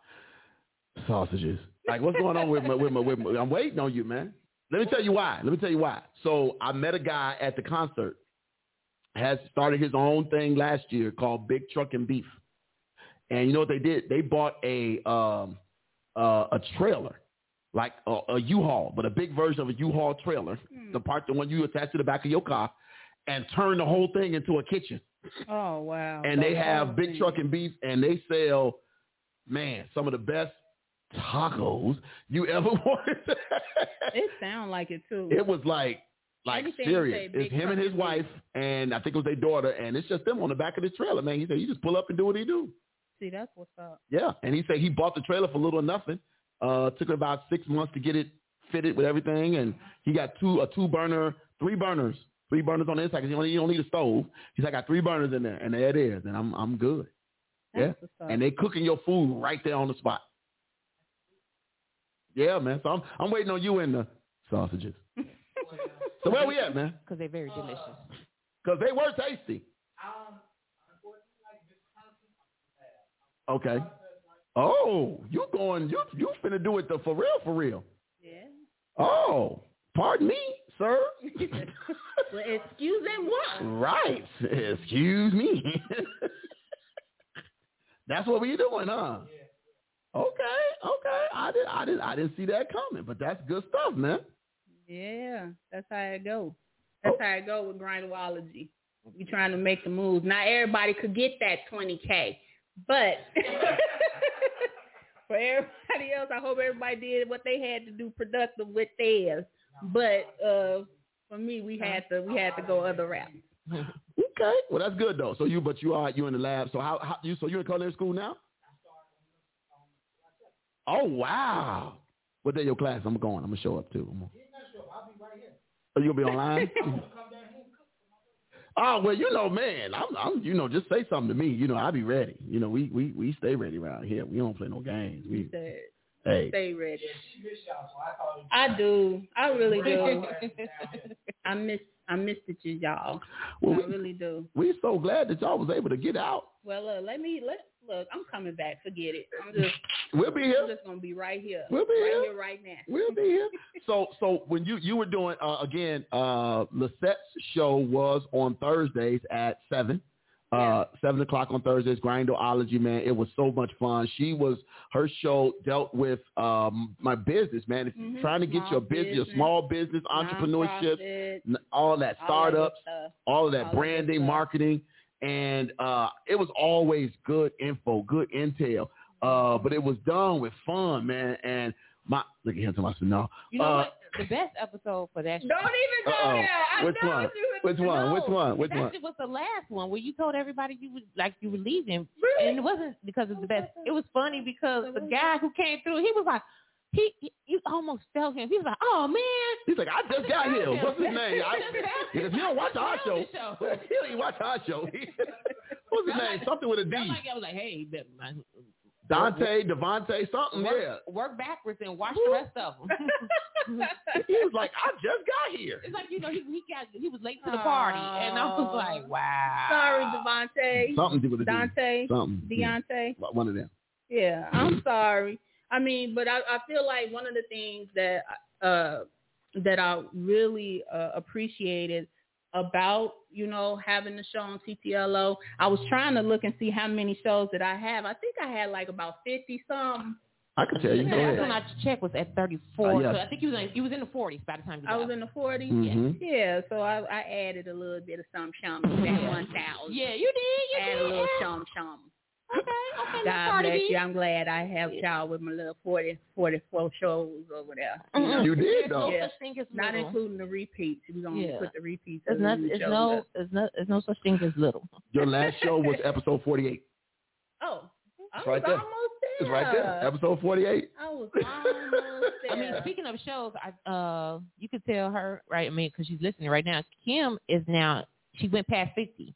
sausages. Like, what's going on with my with my with my? I'm waiting on you, man. Let me tell you why. Let me tell you why. So I met a guy at the concert. Has started his own thing last year called Big Truck and Beef, and you know what they did? They bought a um uh, a trailer, like a, a U-Haul, but a big version of a U-Haul trailer, hmm. the part the one you attach to the back of your car, and turn the whole thing into a kitchen. Oh wow. and they have big truck and beef and they sell man some of the best tacos you [laughs] ever wanted. It sound like it too. it was like like serious. it's him and his and wife and i think it was their daughter and it's just them on the back of the trailer man. He said you just pull up and do what he do. See, that's what's up. yeah and he said he bought the trailer for little or nothing uh took about six months to get it fitted with everything and he got two a two burner three burners three burners on the inside because you, don't- you don't need a stove he's like i got three burners in there and there it is and i'm i'm good That's Yeah. what's and they cooking your food right there on the spot. Yeah, man. So I'm I'm waiting on you and the sausages. [laughs] so where we at, man? because they're very delicious. Because they were tasty. Okay. Oh, you going? You you finna do it the for real for real? yeah. Oh, pardon me, sir. [laughs] Well, excuse them what? right. Excuse me. [laughs] That's what we doing, huh? Yeah. Okay, okay. I did I did I didn't see that coming, but that's good stuff, man. Yeah, that's how it go. That's Oh. how it go with grindology. We trying to make the moves. Not everybody could get that 20k, but [laughs] for everybody else, I hope everybody did what they had to do productive with theirs. But uh, for me, we had to we had to go other routes. [laughs] Okay. Well, that's good though. So you, but you are you in the lab. So how, how you? So you in culinary school now? Oh wow! What day your class? I'm going. I'm gonna show up too. I'm gonna... Oh, you'll be online. [laughs] [laughs] oh well, you know, man. I'm, I'm, you know, just say something to me. You know, I'll be ready. You know, we we we stay ready around here. We don't play no games. We Said, hey. Stay ready. I do. I really do. I miss I miss the y'all. Well, I we, really do. we're so glad that y'all was able to get out. Well, uh, let me let look. I'm coming back. Forget it. I'm just We'll be here. I'm just gonna be right here. We'll be right here. here, right now. We'll be here. So, so when you you were doing uh, again, uh, Lisette's show was on Thursdays at seven, uh, seven o'clock on Thursdays. Grindology, man, it was so much fun. She was her show dealt with um, my business, man. If you're Mhm. trying to get Small your business, your small business, entrepreneurship, n- all that all that startups, all of that All branding, marketing, and uh, it was always good info, good intel. Uh, but it was done with fun, man. And my look at him to myself now. You know Uh, what? The best episode for that. [laughs] Show. Don't even go there. I Which know one? Which one? Which one? Which that one? shit was the last one where you told everybody you would like you were leaving, Really? and it wasn't because it's the best. It was funny because the guy who came through, he was like, he, he you almost felt him. He was like, oh man, He's like, I just got here. What's his name? I, [laughs] Just [laughs] found because don't watch our show. him. Show. He don't even watch our show. [laughs] What's his I'm name? like- Something with a Felt D. like I was like, hey, but my- Dante, Devontae, something. work, Yeah. work backwards and watch the rest of them. He was like, I just got here. it's like you know he he got he was late to the party, and I was like, wow. Sorry, Devontae. Something to do with a D. Dante. Something. Yeah. Deontay. One of them. Yeah, I'm sorry. I mean, but I, I feel like one of the things that uh that I really uh, appreciated about you know having the show on TTLO, I was trying to look and see how many shows that I have. I think I had like about fifty some. I can tell you. The Go last one ahead. I checked was at 34, Uh, yeah. so I think he was in, he was in the 40s by the time you I got was in the 40s. Mhm. Yeah, so I, I added a little bit of some shum to that [laughs] one thousand. Yeah, you did. You Add a did. little yeah. shum shum. Okay, okay. [laughs] God bless you. I'm glad I have y'all with my little 40, 44 shows over there. Mm-hmm. You did though. Yeah. Not little. including the repeats. We're gonna yeah. put the repeats. It's, not, it's no. there's It's not. It's no such thing as little. Your last [laughs] show was episode 48. Oh, it's right there. there. It's right there. Episode 48. I was almost there. [laughs] I mean, speaking of shows, I uh, you could tell her right. I mean, because she's listening right now. Kim is now. She went past 50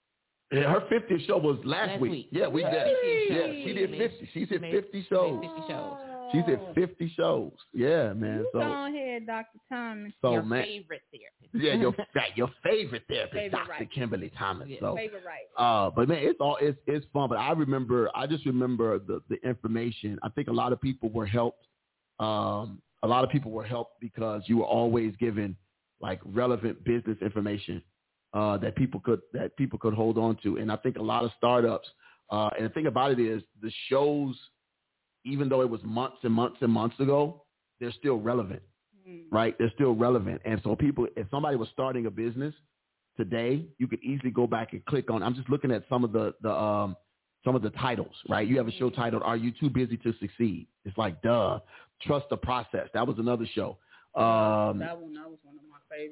her 50th show was last, Last week. week. Yeah, we did. Yeah, she did 50. She's hit 50 shows. made 50 shows. She's hit 50 shows. Yeah, man. You So, go ahead, Dr. Thomas. so Your man, favorite therapist. yeah, your [laughs] right, your favorite therapist, Favorite, Dr. right. Kimberly Thomas. Yeah. So, Favorite right. uh, but man, it's all it's it's fun. But I remember, I just remember the the information. I think a lot of people were helped. Um, a lot of people were helped because you were always given like relevant business information uh, that people could that people could hold on to. And I think a lot of startups. Uh, and the thing about it is, the shows, even though it was months and months and months ago, they're still relevant Mm. right? They're still relevant. And so people, if somebody was starting a business today, you could easily go back and click on. I'm just looking at some of the the um some of the titles, right? You have a show titled "Are You Too Busy to Succeed?" It's like, duh. Trust the process. That was another show. Um, that one, that was one of.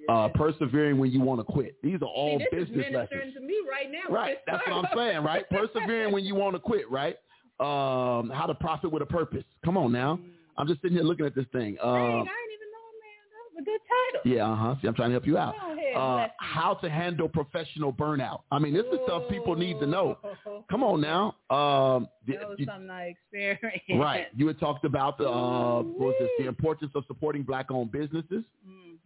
Uh, persevering when you want to quit. These are all See, this is business ministering lessons. to me right now. Right. That's what I'm [laughs] saying, right? Persevering when you want to quit, right? Um, how to profit with a purpose. Come on now. I'm just sitting here looking at this thing. Dang, I Um, didn't even know, man. That was a good title. yeah, uh huh. See, I'm trying to help you out. Uh, how to handle professional burnout. I mean, this is stuff people need to know. Come on now. Um, That was you- something I experienced. right. You had talked about the uh, was this, the importance of supporting black-owned businesses.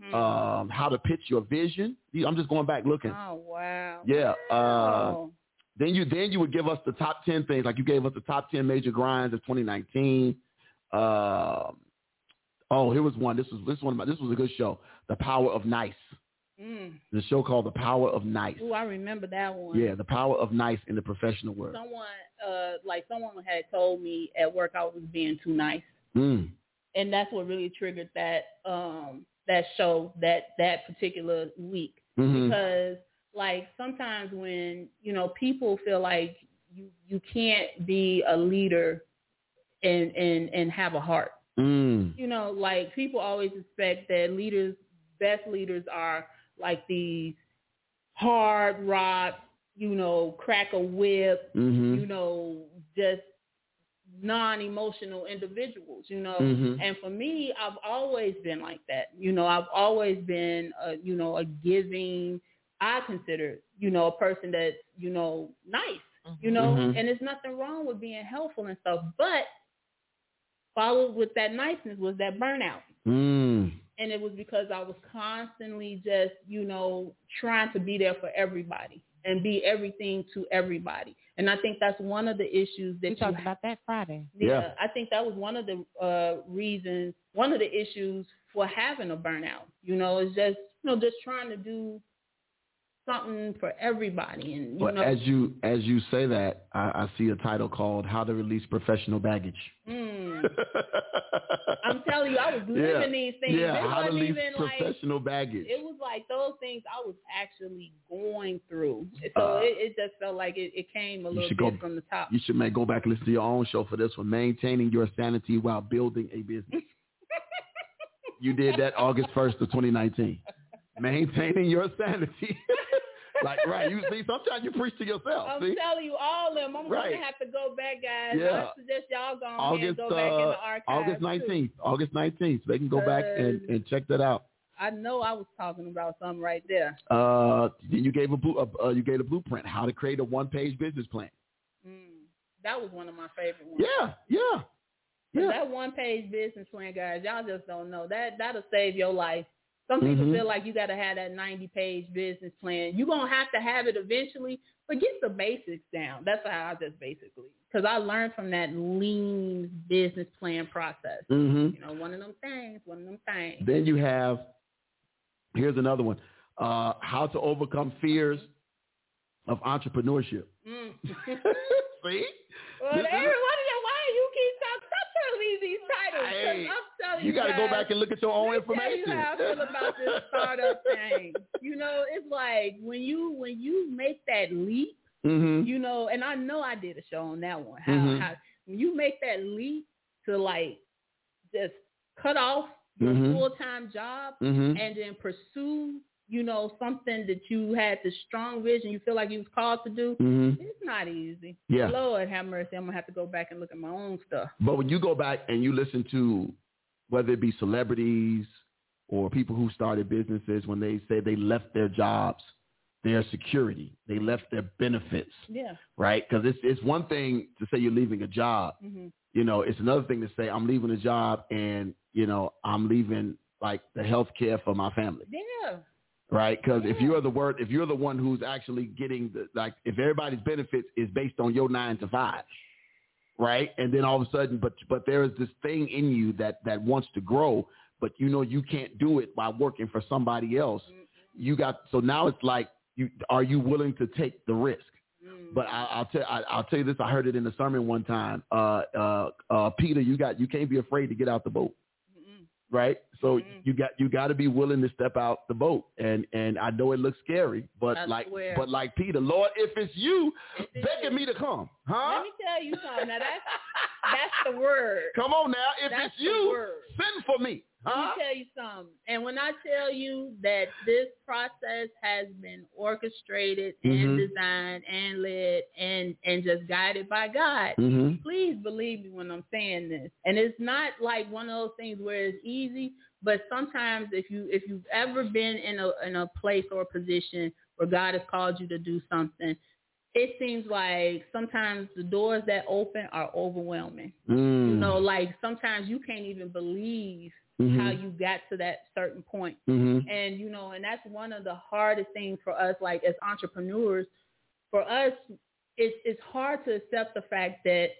Mhm. Um, how to pitch your vision. I'm just going back looking. oh wow. Yeah. Uh, Wow. then you then you would give us the top ten things, like you gave us the top ten major grinds of 2019. Um, oh, here was one. This was this one. My, this was a good show. The Power of Nice. Mm. The show called The Power of Nice. Oh, I remember that one. Yeah, the power of nice in the professional world. Someone, uh, like someone had told me at work I was being too nice, Mm. and that's what really triggered that um that show that that particular week. Hmm because like sometimes when you know people feel like you you can't be a leader and and and have a heart. Mm. you know like people always expect that leaders best leaders are like these hard rock you know crack a whip hmm you know just non-emotional individuals you know Mhm. and for me i've always been like that you know i've always been a you know a giving i consider you know a person that's you know nice you know Mhm. and there's nothing wrong with being helpful and stuff but followed with that niceness was that burnout Mm. and it was because I was constantly just, you know, trying to be there for everybody and be everything to everybody. And I think that's one of the issues that We you talked about that Friday. yeah, Yeah. I think that was one of the uh reasons, one of the issues for having a burnout. You know, is just you know just trying to do something for everybody, and you But know, as you as you say that, I, I see a title called "How to Release Professional Baggage." mm, I'm telling you, I was [laughs] living Yeah. these things. yeah, it how to release even like professional baggage. it was like those things I was actually going through. So Uh, it, it just felt like it, it came a little bit go- from the top. You should make go back and listen to your own show for this one. Maintaining your sanity while building a business. [laughs] you did that August first of 2019. Maintaining your sanity. [laughs] like right, you see, sometimes you preach to yourself. I'm see, telling you, all of them. I'm Right. gonna have to go back, guys. Yeah. I suggest y'all go August go back in the uh, archives. August too. 19th. August 19th. So they can go back and, Uh, and check that out. I know I was talking about something right there. Uh, then you gave a, blue, uh, uh, you gave a blueprint how to create a one page business plan. Mm, that was one of my favorite ones. Yeah, yeah, yeah. That one page business plan, guys, y'all just don't know. That that'll save your life. Some people Mhm. feel like you gotta have that ninety page business plan. You're gonna have to have it eventually, but get the basics down. That's how I just basically because I learned from that lean business plan process. hmm You know, one of them things, one of them things. Then you have, here's another one, uh, how to overcome fears of entrepreneurship. Mm. [laughs] See? [laughs] well, everyone, why you keep talking? Stop telling me these titles. 'cause Hey, I'm telling You got to go back and look at your own me tell information. you how I feel about this startup [laughs] thing. You know, it's like when you when you make that leap, hmm you know, and I know I did a show on that one. How, Mhm. how when you make that leap to like just cut off your Mhm. full time job hmm and then pursue you know, something that you had the strong vision, you feel like you was called to do, hmm it's not easy. Yeah. Lord have mercy. I'm gonna have to go back and look at my own stuff. But when you go back and you listen to whether it be celebrities or people who started businesses, when they say they left their jobs, their security, they left their benefits, Yeah. right? Because it's it's one thing to say you're leaving a job. hmm You know, it's another thing to say I'm leaving a job and you know I'm leaving like the health care for my family. Yeah. right? Because if you're the word, if you're the one who's actually getting the like, if everybody's benefits is based on your nine to five, right? And then all of a sudden, but but there is this thing in you that that wants to grow, but you know you can't do it by working for somebody else. You got so now it's like, you are you willing to take the risk? Mm. But I, I'll tell I, I'll tell you this. I heard it in the sermon one time. Uh, uh, uh, Peter, you got you can't be afraid to get out the boat. Right? So Mhm. you got you got to be willing to step out the boat, and and I know it looks scary, but I like swear. but like Peter, Lord, if it's you, If it's beckon you. me to come, huh? Let me tell you something. Now that's [laughs] that's the word. [laughs] Come on now, if That's it's you, send for me, Huh? Let me tell you something. And when I tell you that this process has been orchestrated and Mhm. designed and led and and just guided by God, Mm-hmm. please believe me when I'm saying this. And it's not like one of those things where it's easy, but sometimes if you if you've ever been in a in a place or a position where God has called you to do something, it seems like sometimes the doors that open are overwhelming. Mm. You know, like sometimes you can't even believe Mhm. how you got to that certain point. Mm-hmm. And you know, and that's one of the hardest things for us, like as entrepreneurs. For us, it's it's hard to accept the fact that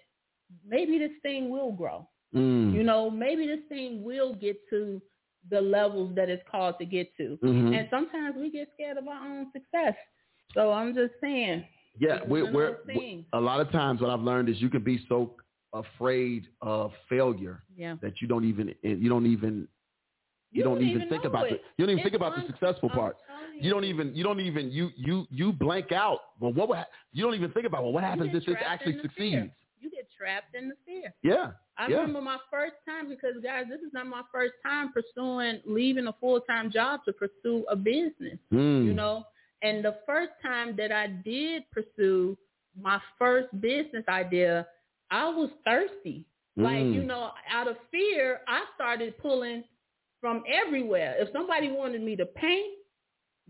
maybe this thing will grow. Mm. You know, maybe this thing will get to the levels that it's called to get to. Mhm. And sometimes we get scared of our own success. So I'm just saying. Yeah, we're, of we're, a lot of times what I've learned is you can be so afraid of failure Yeah. that you don't even you don't even you, don't, even, think about it. it. You don't even It's think about the successful I'm part. telling You don't even you don't even you you you blank out. Well, what would ha- you don't even think about? Well, what happens if this actually succeeds? fear. You get trapped in the fear. Yeah, I Yeah. remember my first time because guys, this is not my first time pursuing leaving a full time job to pursue a business. Mm. You know, and the first time that I did pursue my first business idea, I was thirsty. Like Mm. you know, out of fear, I started pulling from everywhere. If somebody wanted me to paint,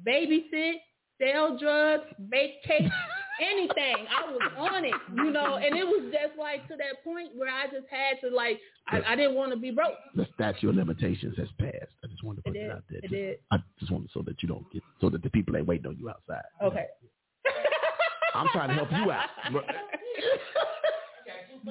babysit, sell drugs, bake cakes, [laughs] anything, I was on it, you know. And it was just like to that point where I just had to like, I, I didn't want to be broke. the statute of limitations has passed. I just wanted to It put did. that out there. It Just-. I just wanted so that you don't get so that the people ain't waiting on you outside. Okay. I'm trying to help you out.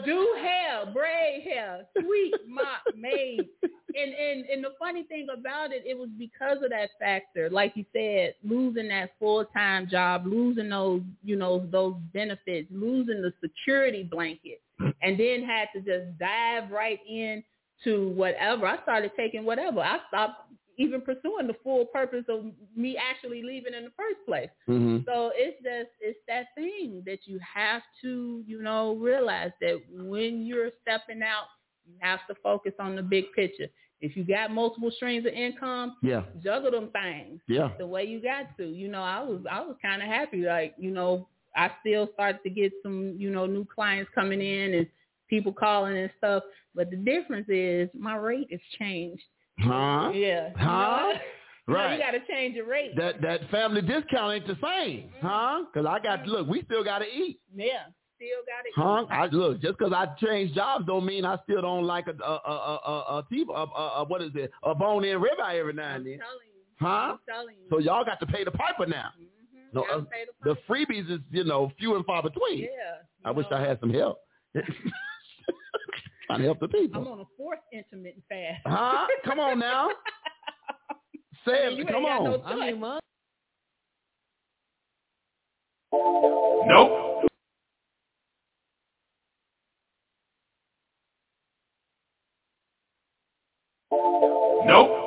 Do hair, braid hair, sweet mop, made. And and and the funny thing about it, it was because of that factor. Like you said, losing that full time job, losing those, you know, those benefits, losing the security blanket, and then had to just dive right in to whatever. I started taking whatever. I stopped even pursuing the full purpose of me actually leaving in the first place. hmm So it's just it's that thing that you have to, you know, realize that when you're stepping out, you have to focus on the big picture. If you got multiple streams of income, Yeah, juggle them things yeah. the way you got to. You know, I was I was kind of happy. Like, you know, I still started to get some, you know, new clients coming in and people calling and stuff. But the difference is my rate has changed. Huh? Yeah. Huh? know, [laughs] you Right. you got to change your rate. That that family discount ain't the same, huh? Because I got look, we still got to eat, yeah. Still got it. huh? I look just because I changed jobs don't mean I still don't like a a a a, a, a, a, a, a what is it a bone in ribeye every now and then, huh? I'm telling you. So y'all got to pay the piper now. Mhm. No, uh, The price. freebies is you know few and far between. yeah. I you wish I had some help. [laughs] Trying to help the I'm on a fourth intermittent fast. Huh? Come on now. [laughs] Say I it. mean, Come on. no I mean, mom, Nope. Nope. Nope.